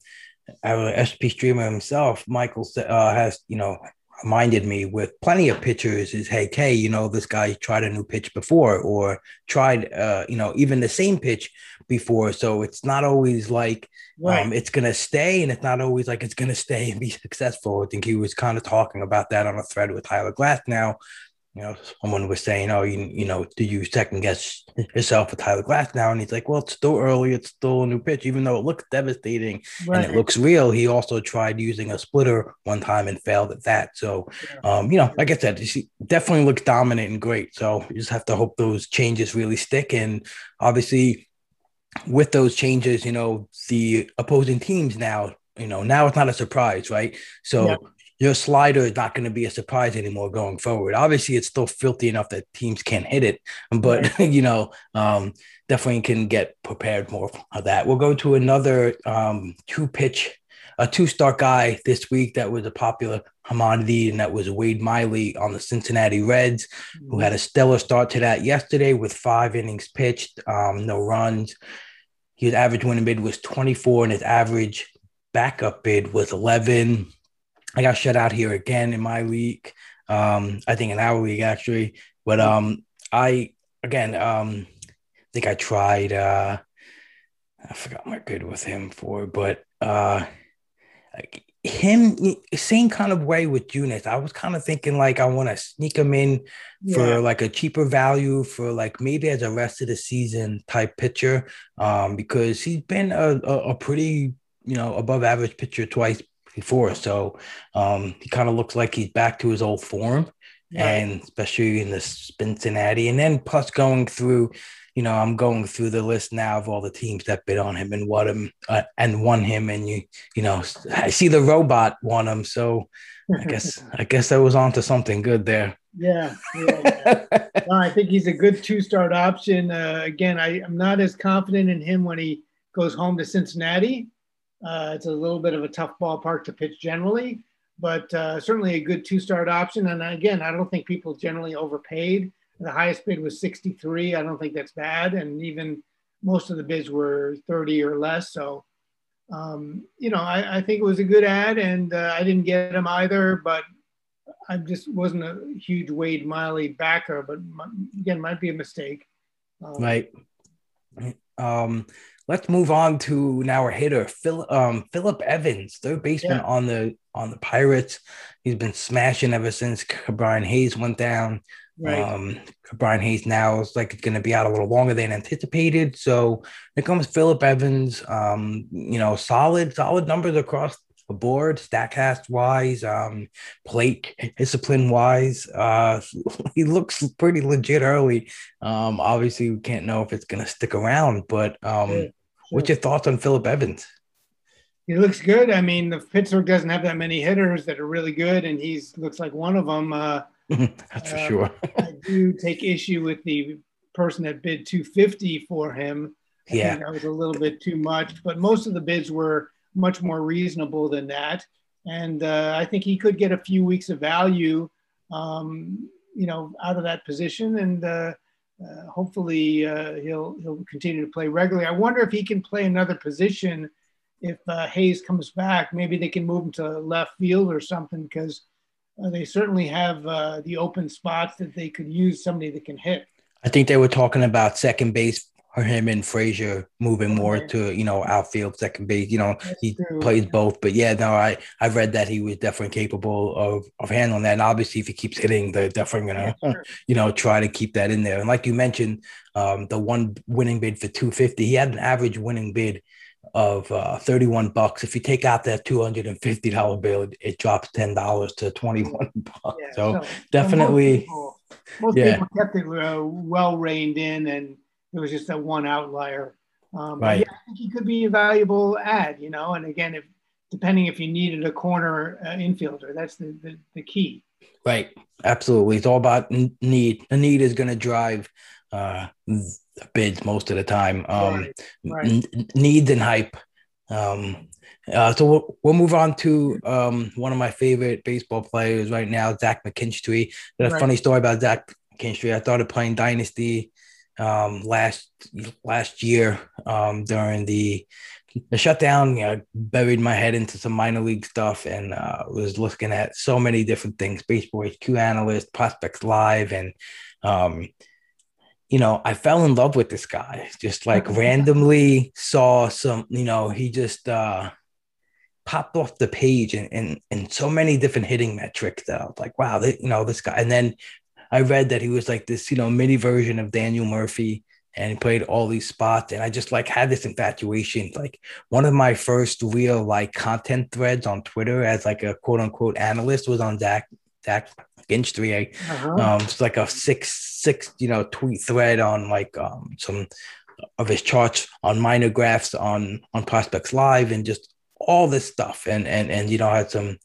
our SP streamer himself, Michael uh, has you know reminded me with plenty of pitchers is hey Kay, you know this guy tried a new pitch before or tried uh you know even the same pitch before so it's not always like right. um it's gonna stay and it's not always like it's gonna stay and be successful i think he was kind of talking about that on a thread with tyler glasnow you know, someone was saying, "Oh, you you know, do you second guess yourself with Tyler Glasnow?" And he's like, "Well, it's still early. It's still a new pitch, even though it looks devastating right. and it looks real." He also tried using a splitter one time and failed at that. So, um, you know, like I said, he definitely looks dominant and great. So you just have to hope those changes really stick. And obviously, with those changes, you know, the opposing teams now, you know, now it's not a surprise, right? So. Your slider is not going to be a surprise anymore going forward. Obviously, it's still filthy enough that teams can't hit it, but you know, um, definitely can get prepared more for that. We'll go to another um, two pitch, a two star guy this week that was a popular commodity, and that was Wade Miley on the Cincinnati Reds, who had a stellar start to that yesterday with five innings pitched, um, no runs. His average winning bid was 24, and his average backup bid was 11. I got shut out here again in my league. Um, I think in our league actually, but um, I again, um, I think I tried. Uh, I forgot my bid with him for, but uh, like him same kind of way with Junis. I was kind of thinking like I want to sneak him in yeah. for like a cheaper value for like maybe as a rest of the season type pitcher, um, because he's been a, a, a pretty you know above average pitcher twice before. So um, he kind of looks like he's back to his old form, yeah. and especially in the Cincinnati. And then plus going through, you know, I'm going through the list now of all the teams that bid on him and what him uh, and won him. And you, you know, I see the robot won him. So I guess I guess I was onto something good there. Yeah, yeah, yeah. no, I think he's a good two-start option. Uh, again, I, I'm not as confident in him when he goes home to Cincinnati. Uh, it's a little bit of a tough ballpark to pitch generally, but uh, certainly a good two-start option. And again, I don't think people generally overpaid. The highest bid was 63. I don't think that's bad, and even most of the bids were 30 or less. So, um, you know, I, I, think it was a good ad, and uh, I didn't get him either, but I just wasn't a huge Wade Miley backer. But again, might be a mistake. Um, right. Um, let's move on to now our hitter, Phil, um, Phillip Evans, third baseman yeah. on the on the Pirates. He's been smashing ever since Brian Hayes went down. Right. Um, Brian Hayes now is like going to be out a little longer than anticipated. So here comes Phillip Evans. Um, you know, solid, solid numbers across board, Statcast wise, um, plate discipline wise. Uh, he looks pretty legit early. Um, obviously, we can't know if it's going to stick around, but um, sure. what's your thoughts on Phillip Evans? He looks good. I mean, the Pittsburgh doesn't have that many hitters that are really good, and he's looks like one of them. Uh, That's for uh, sure. I do take issue with the person that bid 250 for him. I yeah, that was a little bit too much, but most of the bids were much more reasonable than that. And uh, I think he could get a few weeks of value, um, you know, out of that position, and uh, uh, hopefully uh, he'll he'll continue to play regularly. I wonder if he can play another position if uh, Hayes comes back. Maybe they can move him to left field or something because uh, they certainly have the open spots that they could use somebody that can hit. I think they were talking about second base or him and Frazier moving more to you know outfield, second base. You know That's he true. plays both, but yeah, no, I I read that he was definitely capable of of handling that. And obviously, if he keeps hitting, they're definitely gonna yeah, sure. you know try to keep that in there. And like you mentioned, um, the one winning bid for two fifty, he had an average winning bid of uh, 31 bucks. If you take out that $250 bill, it, it drops $10 to 21 bucks. Yeah, so, so, definitely. most people, most yeah. people kept it uh, well reined in and it was just that one outlier. Um, right. Yeah, I think he could be a valuable ad, you know. And again, if depending if you needed a corner uh, infielder, that's the, the, the key. Right. Absolutely. It's all about need. The need is going to drive uh, bids most of the time. Um, right. Right. N- needs and hype. Um, uh, so we'll, we'll move on to um, one of my favorite baseball players right now, Zach McKinstry. There's a right. funny story about Zach McKinstry. I started playing Dynasty um, last last year um, during the the shutdown, you know, buried my head into some minor league stuff and uh, was looking at so many different things, baseball HQ analyst, prospects live, and um, you know, I fell in love with this guy. Just like randomly saw some, you know, he just uh, popped off the page and and and so many different hitting metrics that I was like, wow, they, you know, this guy. And then I read that he was like this, you know, mini version of Daniel Murphy and he played all these spots and i just like had this infatuation like one of my first real like content threads on twitter as like a quote unquote analyst was on zach zach McKinstry uh-huh. um it's like a six six you know tweet thread on like um some of his charts on minor graphs on on prospects live and just all this stuff and and and you know had some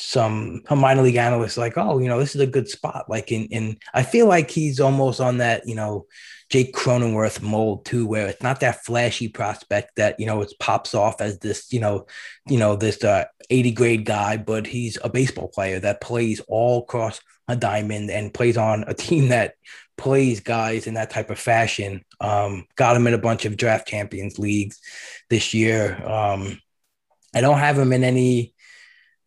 some minor league analysts like oh you know this is a good spot like in in i feel like he's almost on that you know Jake Cronenworth mold too, where it's not that flashy prospect that you know it pops off as this you know you know this uh, 80 grade guy, but he's a baseball player that plays all across a diamond and plays on a team that plays guys in that type of fashion. Um, got him in a bunch of draft champions leagues this year. Um, I don't have him in any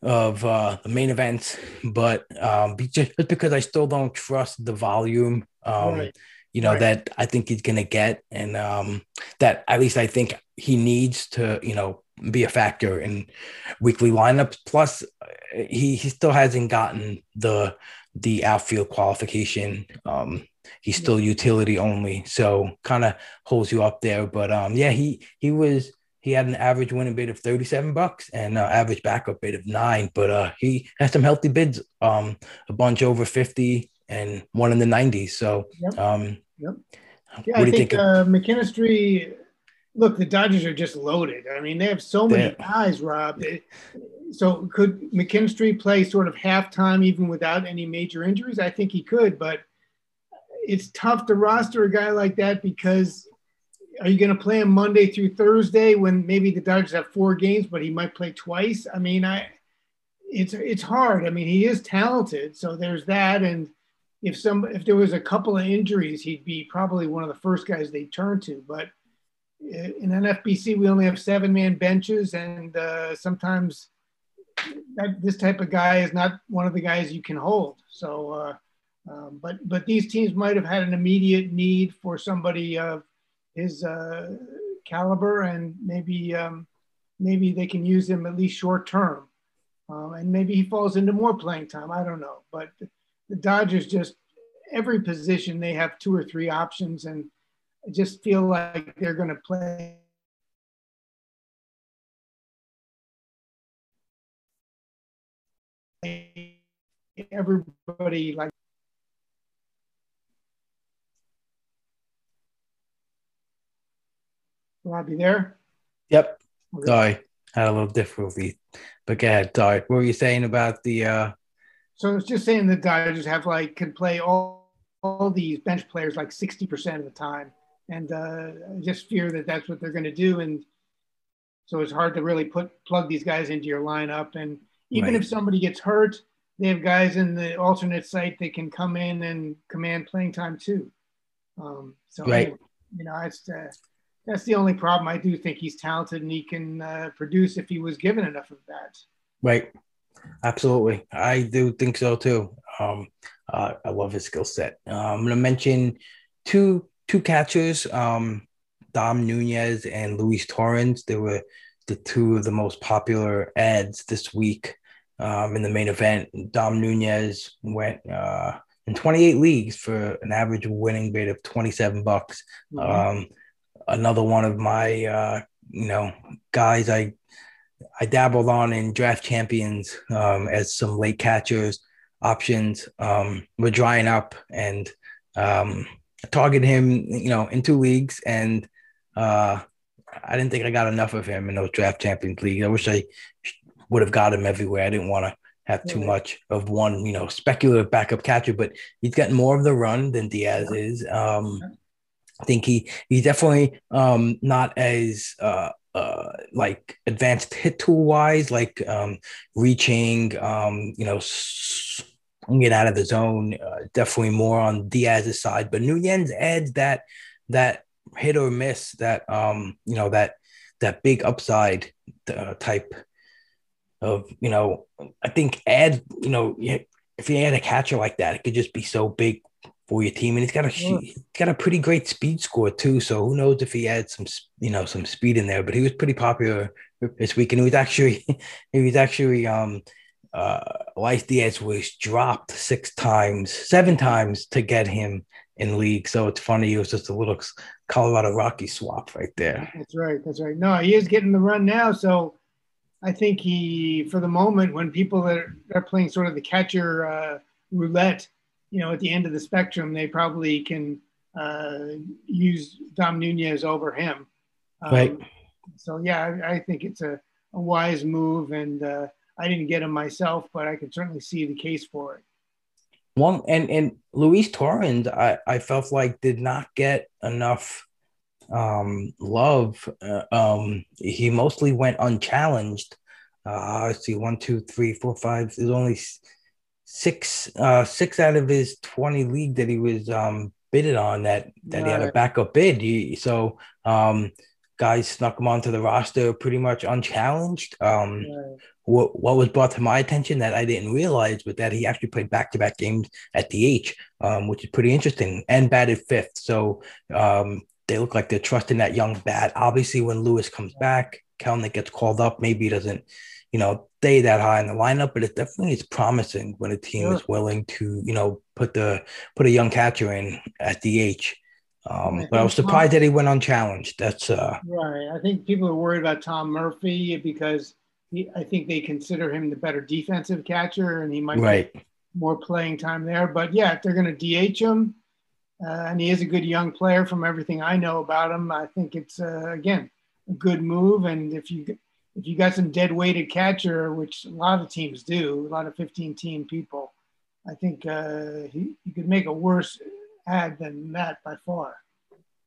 of uh, the main events, but um, just because I still don't trust the volume. Um, right you know, right. that I think he's going to get, and um, that at least I think he needs to, you know, be a factor in weekly lineups. Plus, he he still hasn't gotten the the outfield qualification. Um, he's still utility only, so kind of holds you up there. But um, yeah, he he was he had an average winning bid of 37 bucks and uh, average backup bid of nine, but uh, he has some healthy bids, um, a bunch over 50 and one in the 90s. So, yep. Um, yep. Yeah, I think, think uh, McKinstry. Look, the Dodgers are just loaded. I mean, they have so many guys, Rob. so, could McKinstry play sort of halftime even without any major injuries? I think he could, but it's tough to roster a guy like that because are you going to play him Monday through Thursday when maybe the Dodgers have four games, but he might play twice? I mean, I it's it's hard. I mean, he is talented, so there's that, and if some if there was a couple of injuries, he'd be probably one of the first guys they turn to. But in NFBC, we only have seven man benches, and uh, sometimes that, this type of guy is not one of the guys you can hold. So, uh, um, but but these teams might have had an immediate need for somebody of his uh, caliber, and maybe um, maybe they can use him at least short term, um, and maybe he falls into more playing time. I don't know, but the Dodgers just every position they have two or three options, and I just feel like they're going to play. Everybody like Robbie there? Yep. Okay. Sorry, had a little difficulty. But go ahead, sorry. What were you saying about the uh so it's just saying the Dodgers have like can play all all these bench players like sixty percent of the time, and uh, I just fear that that's what they're going to do, and so it's hard to really put plug these guys into your lineup. And even right. if somebody gets hurt, they have guys in the alternate site that can come in and command playing time too. Um, so right. anyway, you know, it's uh, that's the only problem. I do think he's talented and he can uh, produce if he was given enough of that. Right. Absolutely, I do think so too. Um, uh, I love his skill set. Uh, I'm going to mention two two catchers, um, Dom Nunez and Luis Torrens. They were the two of the most popular ads this week um, in the main event. Dom Nunez went uh, in 28 leagues for an average winning rate of 27 bucks. Mm-hmm. Um, another one of my uh, you know guys I I dabbled on in draft champions um, as some late catchers options um, were drying up and um, targeted him, you know, in two leagues. And uh, I didn't think I got enough of him in those draft champions leagues. I wish I would have got him everywhere. I didn't want to have too much of one, you know, speculative backup catcher, but he's getting more of the run than Diaz is. Um, I think he he's definitely um, not as uh, uh, like advanced hit tool wise, like um, reaching, um, you know, get out of the zone. Uh, definitely more on Diaz's side, but Nunez adds that that hit or miss that um, you know that that big upside uh, type of you know. I think add you know if you had a catcher like that, it could just be so big for your team, and he's got a he's got a pretty great speed score too. So who knows if he had some you know some speed in there? But he was pretty popular this week, and he was actually he was actually um uh Elias Diaz was dropped six times, seven times to get him in league. So it's funny. It was just a little Colorado Rocky swap right there. That's right. That's right. No, he is getting the run now. So I think he, for the moment, when people that are, are playing sort of the catcher uh, roulette, you know, at the end of the spectrum, they probably can uh, use Dom Nunez over him. Um, right. So yeah, I, I, think it's a, a wise move, and uh, I didn't get him myself, but I can certainly see the case for it. One and and Luis Torrens, I I felt like did not get enough um, love. Uh, um, he mostly went unchallenged. Uh, let's see, one, two, three, four, five. There's only six uh six out of his 20 league that he was um bidded on that that right. he had a backup bid. He, so um guys snuck him onto the roster pretty much unchallenged. Um right. what what was brought to my attention that I didn't realize but that he actually played back-to-back games at DH um which is pretty interesting and batted fifth. So um they look like they're trusting that young bat. Obviously when Lewis comes back Kelenic gets called up. Maybe he doesn't you know, stay that high in the lineup, but it definitely is promising when a team sure. is willing to, you know, put the put a young catcher in at DH. Um, but I was surprised Tom, that he went unchallenged. That's uh, right. I think people are worried about Tom Murphy because he, I think they consider him the better defensive catcher, and he might right. more playing time there. But yeah, if they're going to DH him, uh, and he is a good young player from everything I know about him, I think it's uh, again a good move. And if you if you got some dead weighted catcher, which a lot of teams do, a lot of 15 team people, I think uh, he, you could make a worse ad than that by far.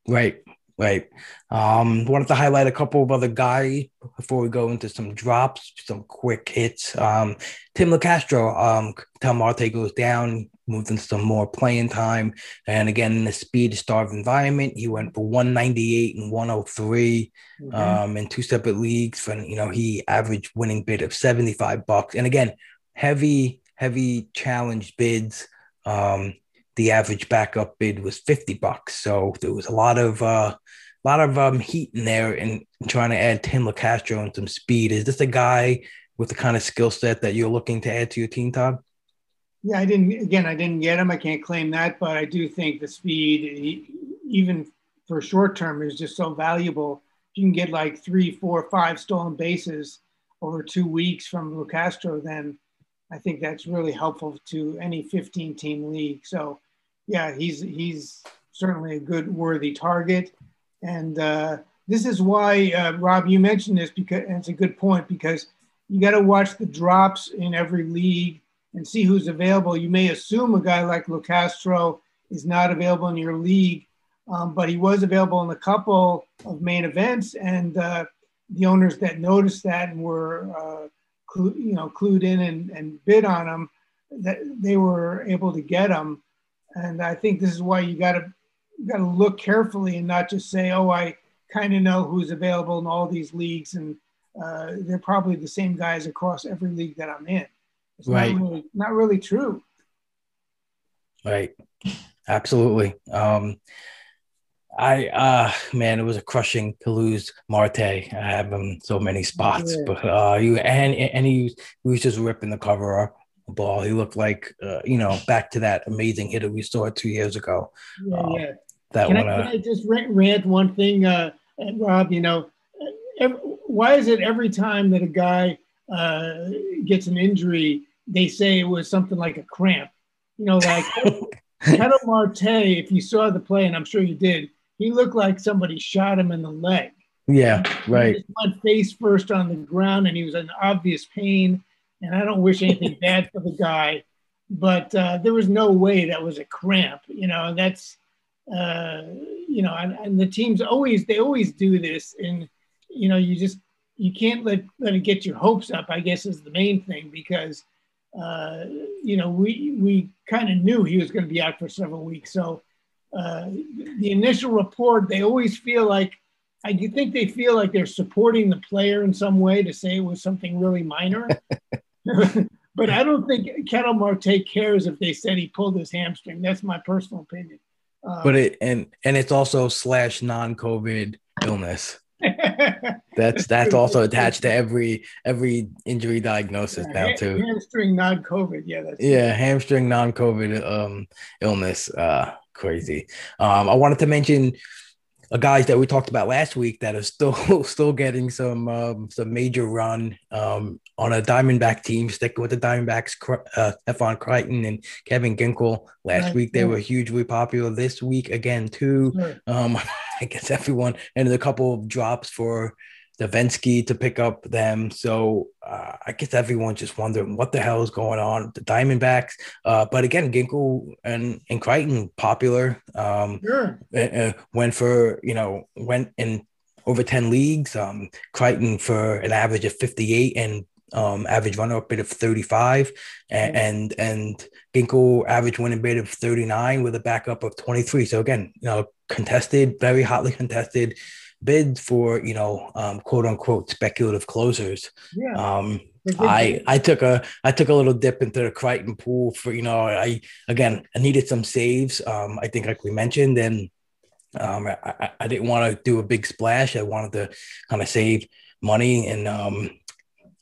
Right, right. Um, wanted to highlight a couple of other guys before we go into some drops, some quick hits. Um, Tim Locastro, um, Ketel Marte goes down moved into some more playing time. And again, in the speed starved environment, he went for 198 and 103 mm-hmm. um, in two separate leagues. And, you know, he averaged winning bid of 75 bucks. And again, heavy, heavy challenge bids. Um, the average backup bid was 50 bucks. So there was a lot of, uh, a lot of um, heat in there and trying to add Tim Locastro and some speed. Is this a guy with the kind of skill set that you're looking to add to your team, Todd? Yeah, I didn't. Again, I didn't get him. I can't claim that, but I do think the speed, even for short term, is just so valuable. If you can get like three, four, five stolen bases over two weeks from Locastro, then I think that's really helpful to any 15 team league. So, yeah, he's he's certainly a good, worthy target. And uh, this is why, uh, Rob, you mentioned this because it's a good point because you got to watch the drops in every league and see who's available. You may assume a guy like Locastro is not available in your league, um, but he was available in a couple of main events, and uh, the owners that noticed that and were, uh, clu- you know, clued in and, and bid on him, that they were able to get him. And I think this is why you got to got to look carefully and not just say, "Oh, I kind of know who's available in all these leagues," and uh, they're probably the same guys across every league that I'm in. It's right. not really, not really true. Right. Absolutely. Um, I uh man, it was a crushing to lose Marte. I have him so many spots, yeah. but uh you and and he, he was just ripping the cover up ball. He looked like uh, you know back to that amazing hitter we saw two years ago. Yeah, uh, yeah. That can one. I, can uh, I just rant one thing, uh, Rob? You know, every, why is it every time that a guy uh, gets an injury, they say it was something like a cramp. You know, like Ketel Marte, if you saw the play, and I'm sure you did, he looked like somebody shot him in the leg. Yeah, right. He went face first on the ground, and he was in obvious pain. And I don't wish anything bad for the guy, but uh, there was no way that was a cramp. You know, and that's uh, you know, and, and the teams always they always do this, and you know, you just you can't let let it get your hopes up. I guess is the main thing because uh, you know we we kind of knew he was going to be out for several weeks. So uh, the initial report, they always feel like I do think they feel like they're supporting the player in some way to say it was something really minor. but I don't think Ketel Marte cares if they said he pulled his hamstring. That's my personal opinion. Um, but it and and it's also slash non-COVID illness. That's that's also attached to every every injury diagnosis yeah, now too. Hamstring non-COVID, yeah. That's yeah, hamstring non-COVID um illness. Uh, crazy. Um, I wanted to mention a guys that we talked about last week that are still still getting some um, some major run um, on a Diamondback team, sticking with the Diamondbacks, uh, Stefan Crichton and Kevin Ginkel. Last right. week they were hugely popular. This week again too. Sure. Um, I guess everyone and a couple of drops for Devenski to pick up them. So uh, I guess everyone's just wondering what the hell is going on the Diamondbacks. Uh, but again, Ginkel and, and Crichton popular. Um, sure. Uh, went for, you know, went in over 10 leagues. Um, Crichton for an average of 58 and um, average runner up bid of 35 and, and, and average winning bid of 39 with a backup of 23. So again, you know, contested, very hotly contested bid for you know um, quote unquote speculative closers. Yeah. Um, I I took a I took a little dip into the Crichton pool for you know I again I needed some saves. Um, I think like we mentioned and um, I, I didn't want to do a big splash. I wanted to kind of save money and um,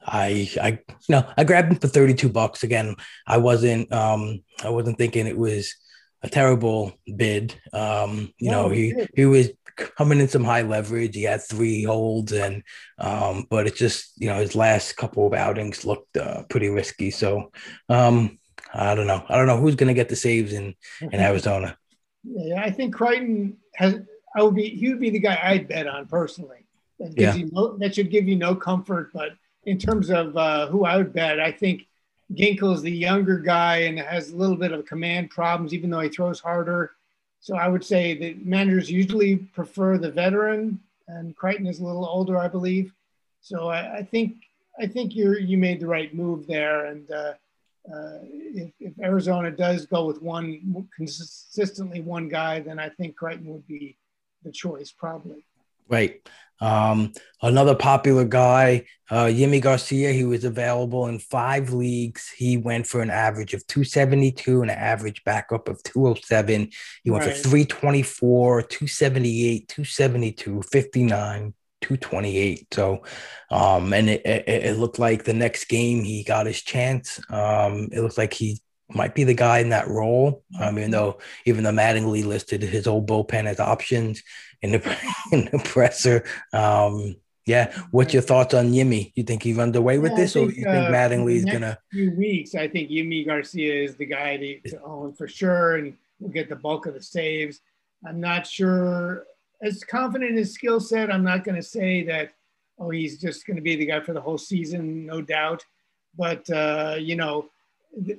I I you know I grabbed him for 32 bucks again. I wasn't um I wasn't thinking it was a terrible bid. Um, you know, he he was coming in some high leverage. He had three holds, and um, but it's just you know his last couple of outings looked uh, pretty risky. So um, I don't know. I don't know who's going to get the saves in in Arizona. Yeah, I think Crichton has. I would be. He would be the guy I'd bet on personally. Yeah. No, that should give you no comfort. But in terms of uh, who I would bet, I think Ginkel is the younger guy and has a little bit of command problems, even though he throws harder. So I would say that managers usually prefer the veteran, and Crichton is a little older, I believe. So I, I think I think you you made the right move there. And uh, uh, if, if, Arizona does go with one consistently one guy, then I think Crichton would be the choice probably. Right. Um, another popular guy, uh, Yimi Garcia, he was available in five leagues. He went for an average of 272 and an average backup of 207. He went right. for 324, 278, 272, 59, 228. So, um, and it, it, it, looked like the next game he got his chance. Um, it looked like he might be the guy in that role. Um, even though even though Mattingly listed his old bullpen as options in the in the presser. Um, yeah, what's your thoughts on Yimi? You think he's underway with yeah, this, think, or you think uh, Mattingly is gonna? Few weeks, I think Yimi Garcia is the guy to, to own for sure, and will get the bulk of the saves. I'm not sure as confident in his skill set. I'm not going to say that. Oh, he's just going to be the guy for the whole season, no doubt. But uh, you know,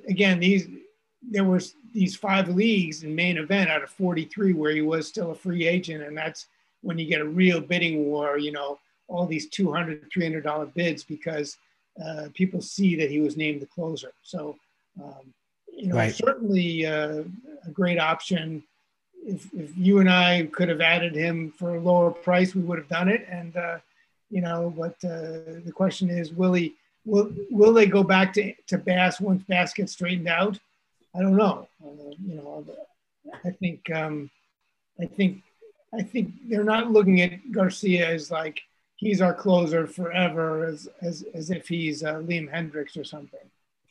again, these there was these five leagues in main event out of 43 where he was still a free agent, and that's when you get a real bidding war. You know, all these 200 300 dollar bids because uh, people see that he was named the closer. So, um, you know, right. certainly uh, a great option. If, if you and I could have added him for a lower price, we would have done it. And uh, you know, but uh, the question is, will he? Will will they go back to to Bass once Bass gets straightened out? I don't know. Uh, you know, I think um, I think I think they're not looking at Garcia as like he's our closer forever, as as as if he's uh, Liam Hendriks or something.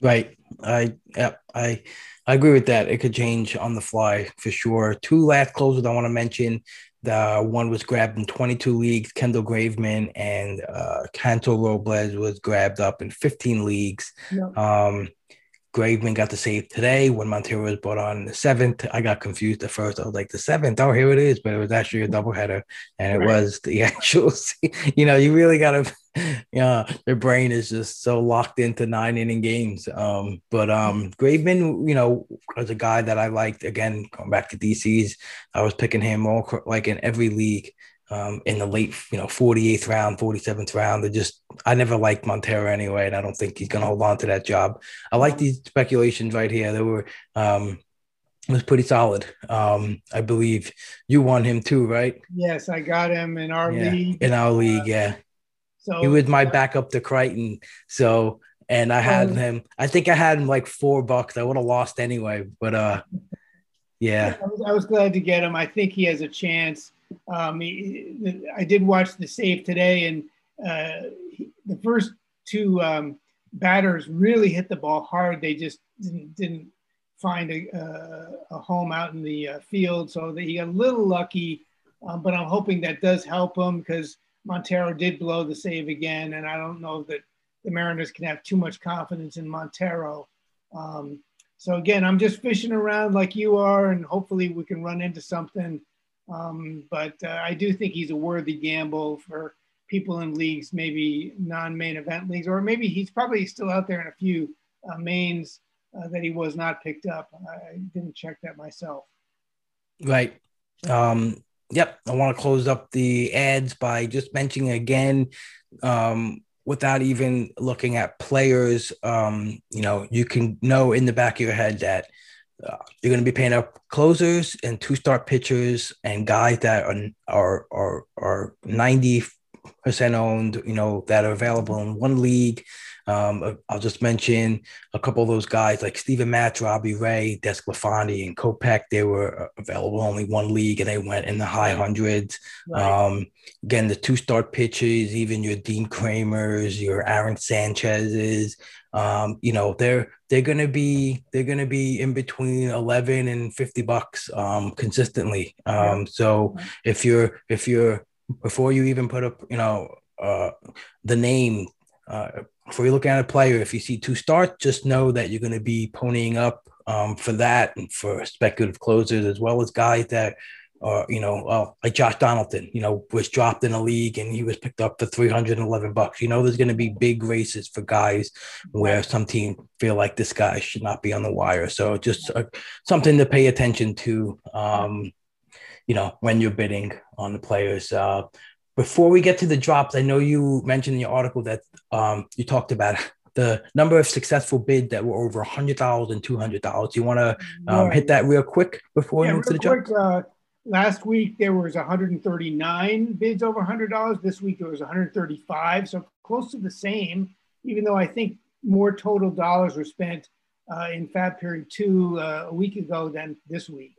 Right. I yeah, I I agree with that. It could change on the fly for sure. Two last closers I want to mention. The one was grabbed in 22 leagues. Kendall Graveman and uh, Canto Robles was grabbed up in 15 leagues. Yep. Um, Graveman got the save today when Montero was brought on the seventh. I got confused at first. I was like, the seventh, oh, here it is. But it was actually a doubleheader. And it right. was the actual, you know, you really got to, know, their brain is just so locked into nine inning games. Um, but um, Graveman, you know, was a guy that I liked. Again, going back to DC's, I was picking him all like in every league um, in the late, you know, 48th round, 47th round. They just, I never liked Montero anyway, and I don't think he's going to hold on to that job. I like these speculations right here. There were, um, was pretty solid. Um, I believe you won him too, right? Yes, I got him in our yeah. league. In our league, yeah. So he was my backup to Crichton. So and I had um, him. I think I had him like four bucks. I would have lost anyway, but uh, yeah. I was, I was, glad to get him. I think he has a chance. Um, he, I did watch the save today, and uh, he, the first two um, batters really hit the ball hard. They just didn't, didn't find a, uh, a, home out in the uh, field, so that he got a little lucky. Um, but I'm hoping that does help him because Montero did blow the save again, and I don't know that the Mariners can have too much confidence in Montero. Um, so again, I'm just fishing around like you are, and hopefully we can run into something. Um, but uh, I do think he's a worthy gamble for people in leagues, maybe non-main event leagues, or maybe he's probably still out there in a few uh, mains uh, that he was not picked up. I didn't check that myself. Right. Um, yep. I want to close up the ads by just mentioning again, um, without even looking at players, um, you know, you can know in the back of your head that uh, you're going to be paying up closers and two start pitchers and guys that are are are, are 90 percent owned, you know, that are available in one league. Um, uh, I'll just mention a couple of those guys like Steven Matz, Robbie Ray, DeSclafani, and Kopech. They were uh, available only one league and they went in the high hundreds. Right. Um, again, the two start pitchers, even your Dean Kremers, your Aaron Sanchez's, um, you know, they're they're gonna be they're gonna be in between 11 and 50 bucks um, consistently. Um, so if you're if you're before you even put up, you know, uh, the name, uh, before you look at a player, if you see two starts, just know that you're going to be ponying up um, for that and for speculative closers, as well as guys that are, you know, like Josh Donaldson, you know, was dropped in a league and he was picked up for 311 bucks. You know, there's going to be big races for guys where some team feel like this guy should not be on the wire. So just uh, something to pay attention to. Um, you know, when you're bidding on the players. Uh, before we get to the drops, I know you mentioned in your article that um, you talked about the number of successful bid that were over $100 and $200. Do you want to um, hit that real quick before yeah, we move to the quick, Uh, last week there was 139 bids over $100. This week there was 135, so close to the same, even though I think more total dollars were spent uh, in Fab Period 2 uh, a week ago than this week.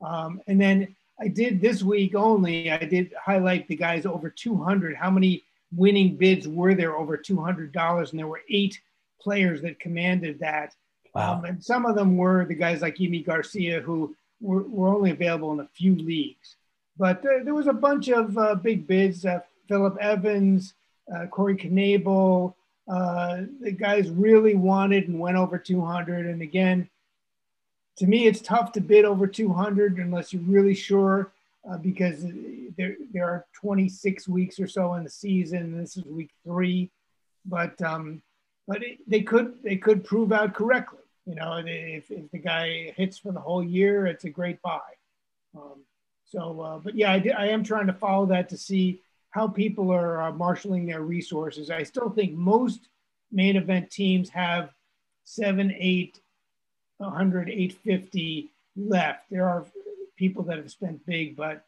Um, and then I did this week only. I did highlight the guys over 200. How many winning bids were there over $200? And there were eight players that commanded that. Wow. Um, and some of them were the guys like Yimi Garcia, who were, were only available in a few leagues. But there, there was a bunch of uh, big bids. Uh, Phillip Evans, uh, Corey Knebel, uh, the guys really wanted and went over 200. And again, to me, it's tough to bid over 200 unless you're really sure, uh, because there there are 26 weeks or so in the season. This is week three, but um, but it, they could they could prove out correctly. You know, if, if the guy hits for the whole year, it's a great buy. Um, so, uh, but yeah, I, I am trying to follow that to see how people are uh, marshaling their resources. I still think most main event teams have seven, eight, 100, 850 left. There are people that have spent big, but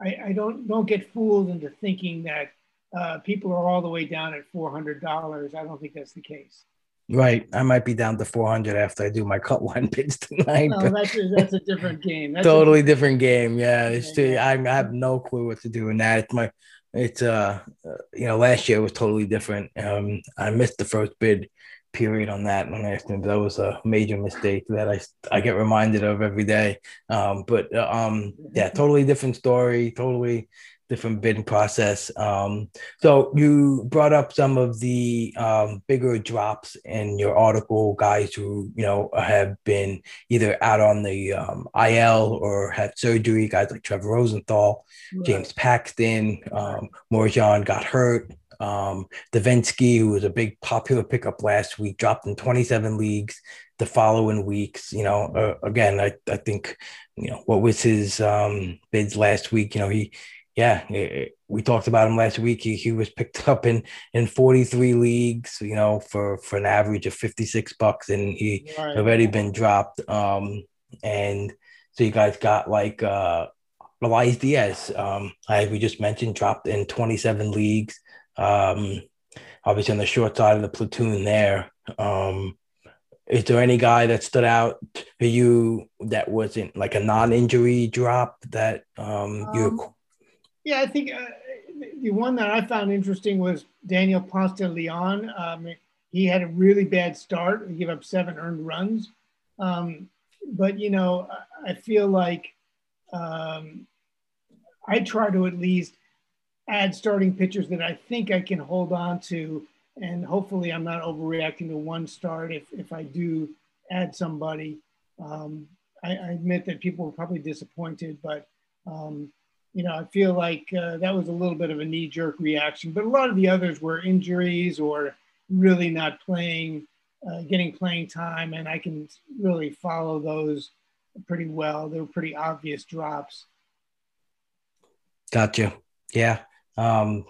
I, I don't don't get fooled into thinking that uh, people are all the way down at four hundred dollars. I don't think that's the case. Right, I might be down to four hundred after I do my cut line bids tonight. No, that's a, that's a different game. That's totally a, different game. Yeah, it's too, I, I have no clue what to do in that. It's my it's uh, uh you know last year was totally different. Um, I missed the first bid period on that. I think that was a major mistake that I I get reminded of every day. Um, but uh, um, yeah, totally different story, totally different bidding process. Um, so you brought up some of the um, bigger drops in your article, guys who you know have been either out on the um, IL or had surgery, guys like Trevor Rosenthal, right. James Paxton, um, Morejon got hurt. Um, Devenski, who was a big popular pickup last week, dropped in 27 leagues the following weeks. You know, uh, again, I, I think, you know, what was his um, bids last week? You know, he, yeah, it, we talked about him last week. He, he was picked up in in 43 leagues, you know, for for an average of 56 bucks, and he right. already been dropped. Um, and so you guys got like uh, Elias Diaz, um, as we just mentioned, dropped in 27 leagues. Um, obviously on the short side of the platoon there. Um, is there any guy that stood out for you that wasn't like a non-injury drop that um, you? Um, yeah, I think uh, the one that I found interesting was Daniel Ponce de Leon. Um, he had a really bad start. He gave up seven earned runs. Um, but you know, I feel like um, I try to at least add starting pitchers that I think I can hold on to, and hopefully I'm not overreacting to one start if if I do add somebody. Um, I, I, admit that people were probably disappointed, but um, you know I feel like uh, that was a little bit of a knee jerk reaction. But a lot of the others were injuries or really not playing uh, getting playing time, and I can really follow those pretty well. They were pretty obvious drops. Gotcha. Yeah. Um,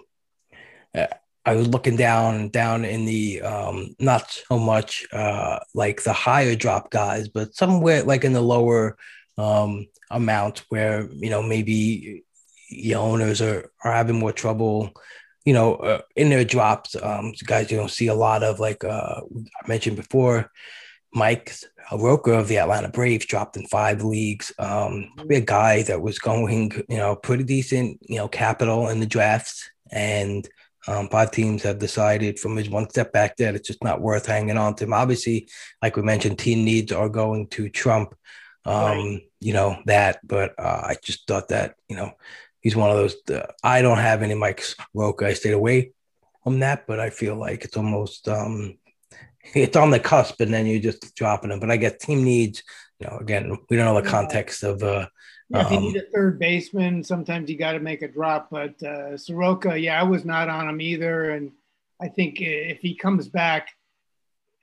I was looking down down in the um, not so much uh, like the higher drop guys, but somewhere like in the lower um, amount where you know maybe the owners are are having more trouble you know, uh, in their drops, um, guys you don't see a lot of, like uh, I mentioned before, Mike Soroka of the Atlanta Braves dropped in five leagues. Um, probably a guy that was going, you know, pretty decent, you know, capital in the drafts. And um, five teams have decided from his one step back that it's just not worth hanging on to him. Obviously, like we mentioned, team needs are going to trump, um, right. you know, that. But uh, I just thought that, you know, he's one of those. Uh, I don't have any Mike Soroka. I stayed away from that, but I feel like it's almost um, it's on the cusp, and then you're just dropping them. But I guess team needs. You know, again, we don't know the context of. Uh, yeah, if you um, need a third baseman, sometimes you got to make a drop. But uh, Soroka, yeah, I was not on him either, and I think if he comes back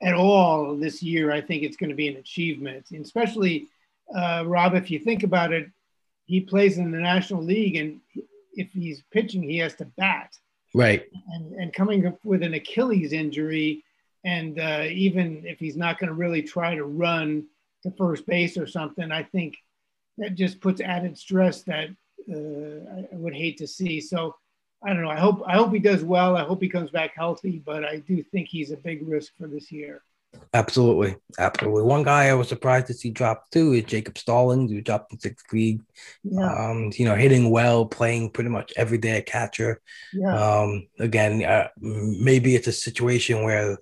at all this year, I think it's going to be an achievement, and especially uh, Rob. If you think about it, he plays in the National League, and if he's pitching, he has to bat. Right. And and coming up with an Achilles injury, and uh, even if he's not going to really try to run to first base or something, I think that just puts added stress that uh, I would hate to see. So I don't know. I hope I hope he does well. I hope he comes back healthy, but I do think he's a big risk for this year. Absolutely, absolutely. One guy I was surprised to see drop too is Jacob Stallings, who dropped in sixth league. Yeah. Um, you know, hitting well, playing pretty much every day at catcher. Yeah. Um, again, uh, maybe it's a situation where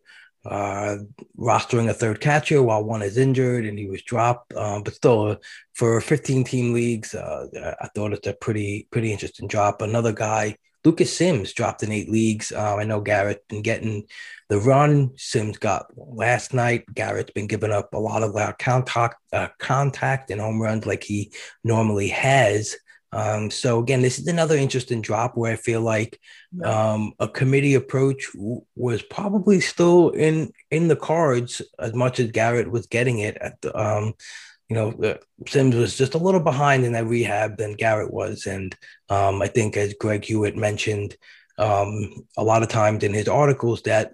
uh, rostering a third catcher while one is injured and he was dropped. Um, but still, uh, for 15 team leagues, uh, I thought it's a pretty pretty interesting drop. Another guy Lucas Sims dropped in eight leagues. Uh, I know Garrett been getting the run. Sims got last night. Garrett's been giving up a lot of uh, contact, uh, contact and home runs like he normally has. Um, so again, this is another interesting drop where I feel like um, a committee approach w- was probably still in in the cards as much as Garrett was getting it at the, um, you know, Sims was just a little behind in that rehab than Garrett was. And um, I think, as Greg Hewitt mentioned um, a lot of times in his articles, that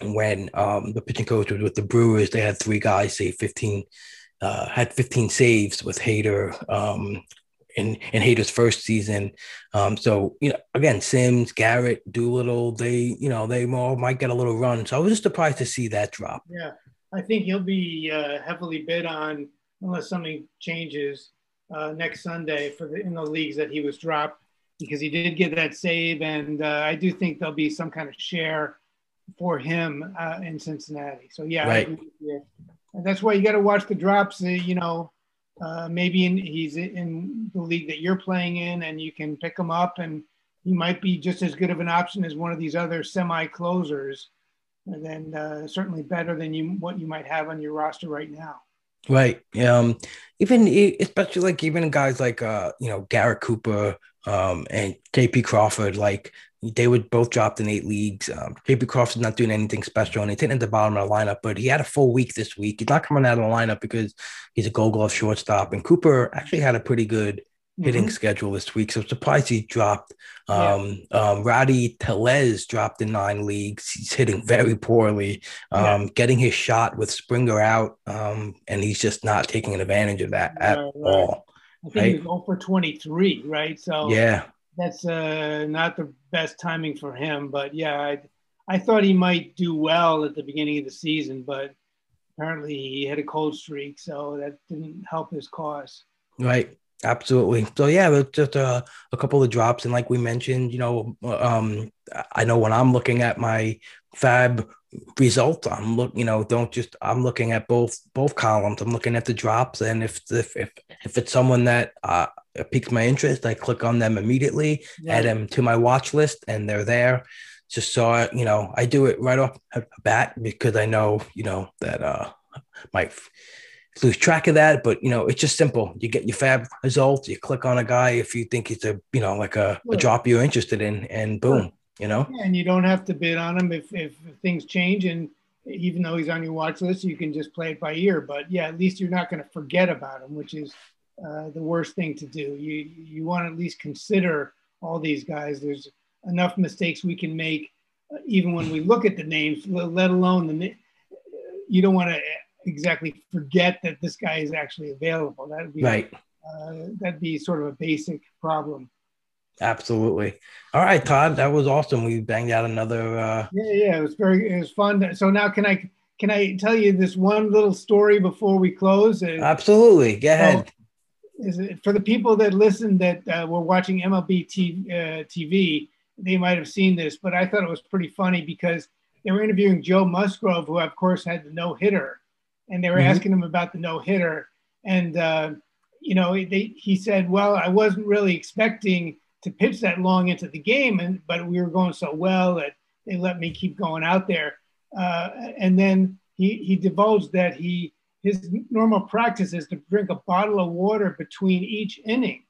when um, the pitching coach was with the Brewers, they had three guys say 15, uh, had 15 saves with Hader um, in, in Hader's first season. Um, so, you know, again, Sims, Garrett, Doolittle, they, you know, they all might get a little run. So I was just surprised to see that drop. Yeah. I think he'll be uh, heavily bid on unless something changes uh, next Sunday for the in the leagues that he was dropped because he did get that save, and uh, I do think there'll be some kind of share for him uh, in Cincinnati. So yeah, right. and that's why you got to watch the drops. Uh, you know, uh, maybe in, he's in the league that you're playing in, and you can pick him up, and he might be just as good of an option as one of these other semi closers, and then uh, certainly better than you what you might have on your roster right now. Right. Um, even especially like even guys like uh, you know, Garrett Cooper um and JP Crawford, like they would both dropped in eight leagues. Um, JP Crawford's not doing anything special and he's hitting at the bottom of the lineup, but he had a full week this week. He's not coming out of the lineup because he's a gold glove shortstop. And Cooper actually had a pretty good hitting Mhm. schedule this week. So I'm surprised he dropped. Yeah. Um, um, Rowdy Tellez dropped in nine leagues. He's hitting very poorly, um, Yeah. getting his shot with Springer out, um, and he's just not taking advantage of that at Right, right. all. I think he was 0 for 23, right? So Yeah, that's uh, not the best timing for him. But yeah, I, I thought he might do well at the beginning of the season, but apparently he had a cold streak, so that didn't help his cause. right. Absolutely. So yeah, just a couple of drops, and like we mentioned, you know, um, I know when I'm looking at my Fab results, I'm look, you know, don't just I'm looking at both both columns. I'm looking at the drops, and if if if, if it's someone that uh, piques my interest, I click on them immediately, add them to my watch list, and they're there. Just so I, you know, I do it right off the bat because I know, you know, that uh, might lose track of that. But you know, it's just simple. You get your Fab results. You click on a guy if you think it's a, you know, like a, a drop you're interested in, and boom, you know. Yeah, and you don't have to bid on him if, if things change. And even though he's on your watch list, you can just play it by ear. But yeah, at least you're not going to forget about him, which is uh, the worst thing to do. You you want to at least consider all these guys. There's enough mistakes we can make, uh, even when we look at the names, let alone the. You don't want to exactly forget that this guy is actually available. That would be Right. Uh, that'd be sort of a basic problem. Absolutely. All right, Todd, that was awesome. We banged out another. uh Yeah, yeah, it was very, it was fun. So now, can I can I tell you this one little story before we close? Absolutely. Go ahead. is it, for the people that listen that uh, were watching MLB T, uh, TV, they might have seen this, but I thought it was pretty funny because they were interviewing Joe Musgrove, who of course had the no hitter, and they were Mhm. asking him about the no hitter, and uh, you know they, he said, "Well, I wasn't really expecting to pitch that long into the game, and but we were going so well that they let me keep going out there." Uh, and then he he divulged that he his normal practice is to drink a bottle of water between each inning.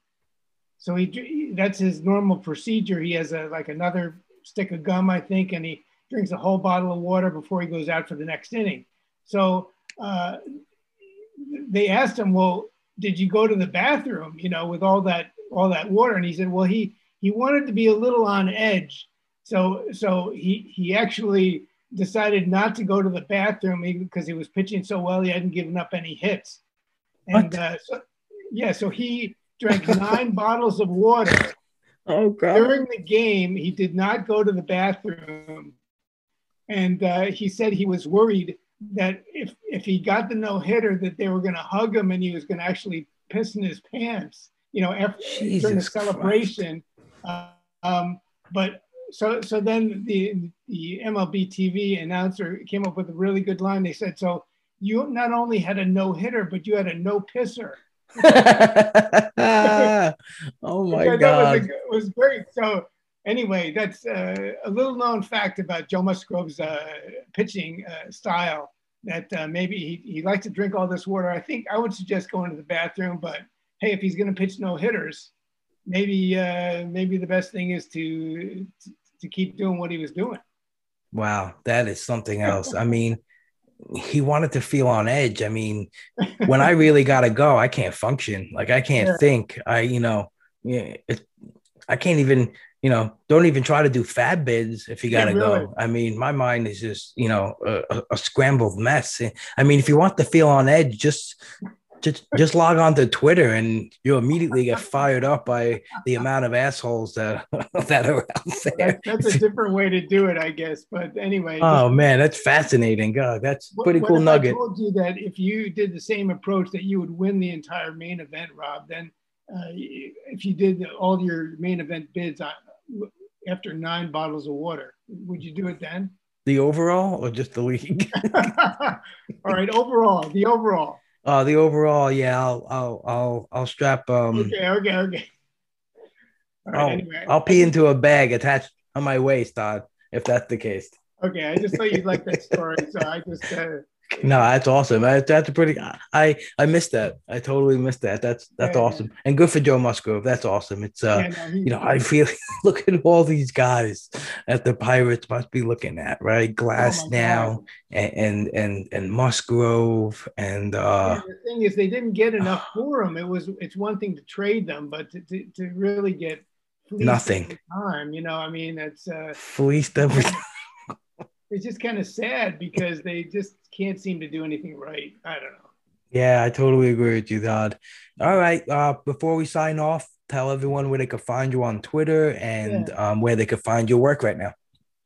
So he that's his normal procedure. He has a like another stick of gum, I think, and he drinks a whole bottle of water before he goes out for the next inning. So uh, they asked him, "Well, did you go to the bathroom? You know, with all that all that water?" And he said, "Well, he he wanted to be a little on edge, so so he he actually." decided not to go to the bathroom because he was pitching so well he hadn't given up any hits and uh, so, yeah so he drank nine bottles of water Oh God. during the game he did not go to the bathroom and uh, he said he was worried that if if he got the no hitter that they were going to hug him and he was going to actually piss in his pants you know after during the celebration uh, um, but so so then the the MLB TV announcer came up with a really good line. They said, "So you not only had a no hitter, but you had a no pisser." oh my thought God. was, a- was great. So anyway, that's uh, a little known fact about Joe Musgrove's uh, pitching uh, style. That uh, maybe he, he likes to drink all this water. I think I would suggest going to the bathroom, but hey, if he's going to pitch no hitters, maybe uh, maybe the best thing is to, to to keep doing what he was doing. Wow, that is something else. I mean, he wanted to feel on edge. I mean, when I really gotta go, I can't function. Like I can't Yeah. think. I, you know, yeah, it, I can't even, you know, don't even try to do fab bids if you gotta really. go. I mean, my mind is just, you know, a- a scrambled mess. I mean, if you want to feel on edge, just just just log on to Twitter and you'll immediately get fired up by the amount of assholes that that are out there. That, that's a different way to do it, I guess. But anyway, Oh man, that's fascinating. God, that's what- pretty cool nugget. I told you that if you did the same approach, that you would win the entire main event, Rob. Then, uh, if you did all your main event bids on, after nine bottles of water, would you do it then? The overall or just the league? all right, overall, the overall. Uh, the overall, yeah, I'll I'll I'll I'll strap um Okay, okay, okay. All right, I'll, anyway. I'll pee into a bag attached on my waist, Todd, if that's the case. Okay, I just thought you'd like that story, so I just uh, No, that's awesome. That, that's a pretty. I I missed that. I totally missed that. That's that's Yeah, yeah. awesome and good for Joe Musgrove. That's awesome. It's uh, Yeah, no, you know, I feel look at all these guys that the Pirates must be looking at, right? Glass Oh now and, and and and Musgrove and uh, the thing is, they didn't get enough for them. It was it's one thing to trade them, but to, to, to really get Nothing. time, you know. I mean, it's uh, fleeced everything. It's just kind of sad because they just can't seem to do anything right. I don't know. Yeah, I totally agree with you, Todd. All right. Uh, before we sign off, tell everyone where they could find you on Twitter and um, where they could find your work right now.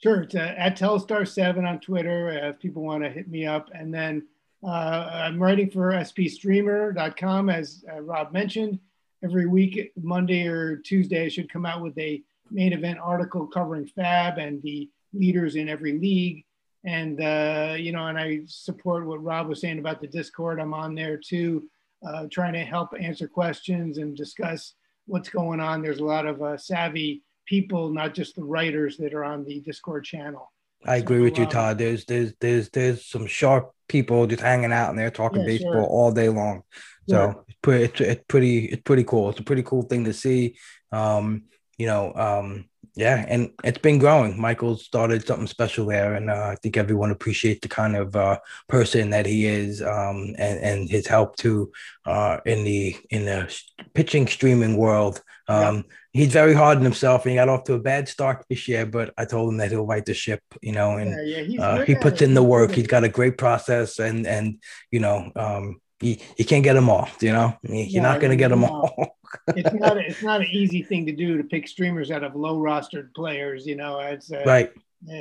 Sure, it's uh, at Telstar7 on Twitter uh, if people want to hit me up. And then uh, I'm writing for spstreamer.com, as uh, Rob mentioned. Every week, Monday or Tuesday, I should come out with a main event article covering Fab and the leaders in every league. And, uh, you know, and I support what Rob was saying about the Discord. I'm on there too, uh, trying to help answer questions and discuss what's going on. There's a lot of uh, savvy people, not just the writers that are on the Discord channel. I agree with you, um, Todd. There's there's there's there's some sharp people just hanging out in there talking Yeah, baseball sure. all day long. So Sure. it's pretty, it's, it's pretty it's pretty cool. It's a pretty cool thing to see. Um, you know, um, yeah, and it's been growing. Michael started something special there, and uh, I think everyone appreciates the kind of uh, person that he is, um, and and his help too uh, in the in the pitching streaming world. Um, He's very hard on himself, and he got off to a bad start this year. But I told him that he'll right the ship, you know, and Yeah, yeah, uh, he puts in the work. He's got a great process, and and you know, um, you, you can't get them all. You know, you're No, not going to get them all. It's not. a- It's not an easy thing to do to pick streamers out of low rostered players. You know, it's uh, right. uh,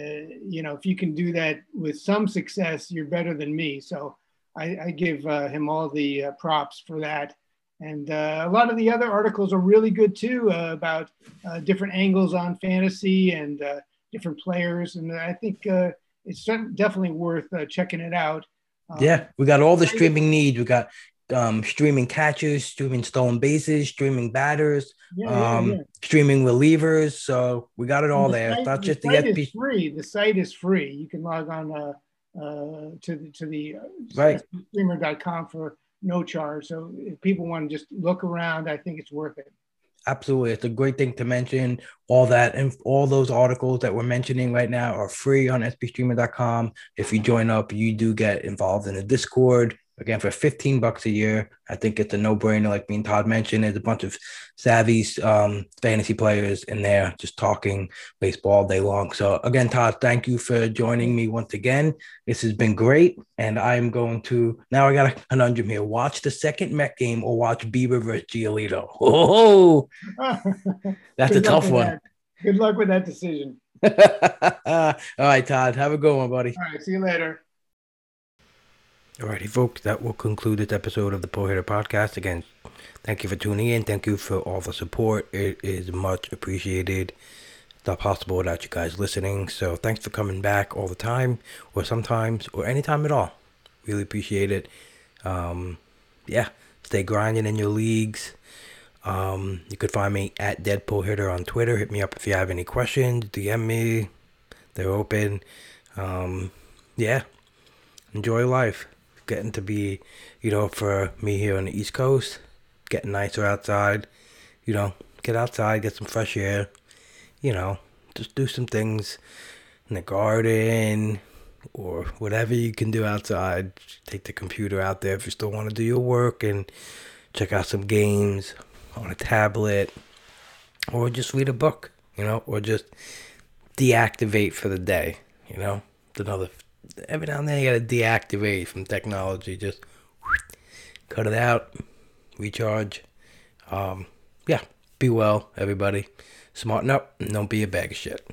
you know if you can do that with some success, you're better than me. So I, I give uh, him all the uh, props for that. And uh, a lot of the other articles are really good too uh, about uh, different angles on fantasy and uh, different players. And I think uh, it's definitely worth uh, checking it out. Um, Yeah, we got all the streaming needs. We got um, streaming catches, streaming stolen bases, streaming batters, yeah, yeah, um, yeah. streaming relievers. So we got it all The there. It's site- not just the site is free. The site is free. You can log on uh, uh, to the, to the uh, Right. streamer.com for no charge. So if people want to just look around, I think it's worth it. Absolutely. It's a great thing to mention. All that and all those articles that we're mentioning right now are free on spstreamer.com. If you join up, you do get involved in the Discord. Again, for 15 bucks a year, I think it's a no-brainer. Like me and Todd mentioned, there's a bunch of savvy um, fantasy players in there just talking baseball all day long. So again, Todd, thank you for joining me once again. This has been great. And I'm going to now I got a conundrum here. Watch the second Met game or watch Bieber versus Giolito. Oh, that's a tough one. that. Good luck with that decision. All right, Todd. Have a good one, buddy. All right. See you later. Alrighty, folks, that will conclude this episode of the Pro Hitter Podcast. Again, thank you for tuning in. Thank you for all the support. It is much appreciated. It's not possible without you guys listening. So thanks for coming back all the time, or sometimes, or anytime at all. Really appreciate it. Um, yeah, stay grinding in your leagues. Um, you could find me at Deadpool Hitter on Twitter. Hit me up if you have any questions. DM me. They're open. Um, yeah, enjoy life. Getting to be, you know, for me here on the East Coast, getting nicer outside. You know, get outside, get some fresh air. You know, just do some things in the garden or whatever you can do outside. Take the computer out there if you still want to do your work and check out some games on a tablet or just read a book, you know, or just deactivate for the day, you know. Another every now and then you gotta deactivate from technology, just cut it out, recharge. Um, yeah, be well, everybody. Smarten up and don't be a bag of shit.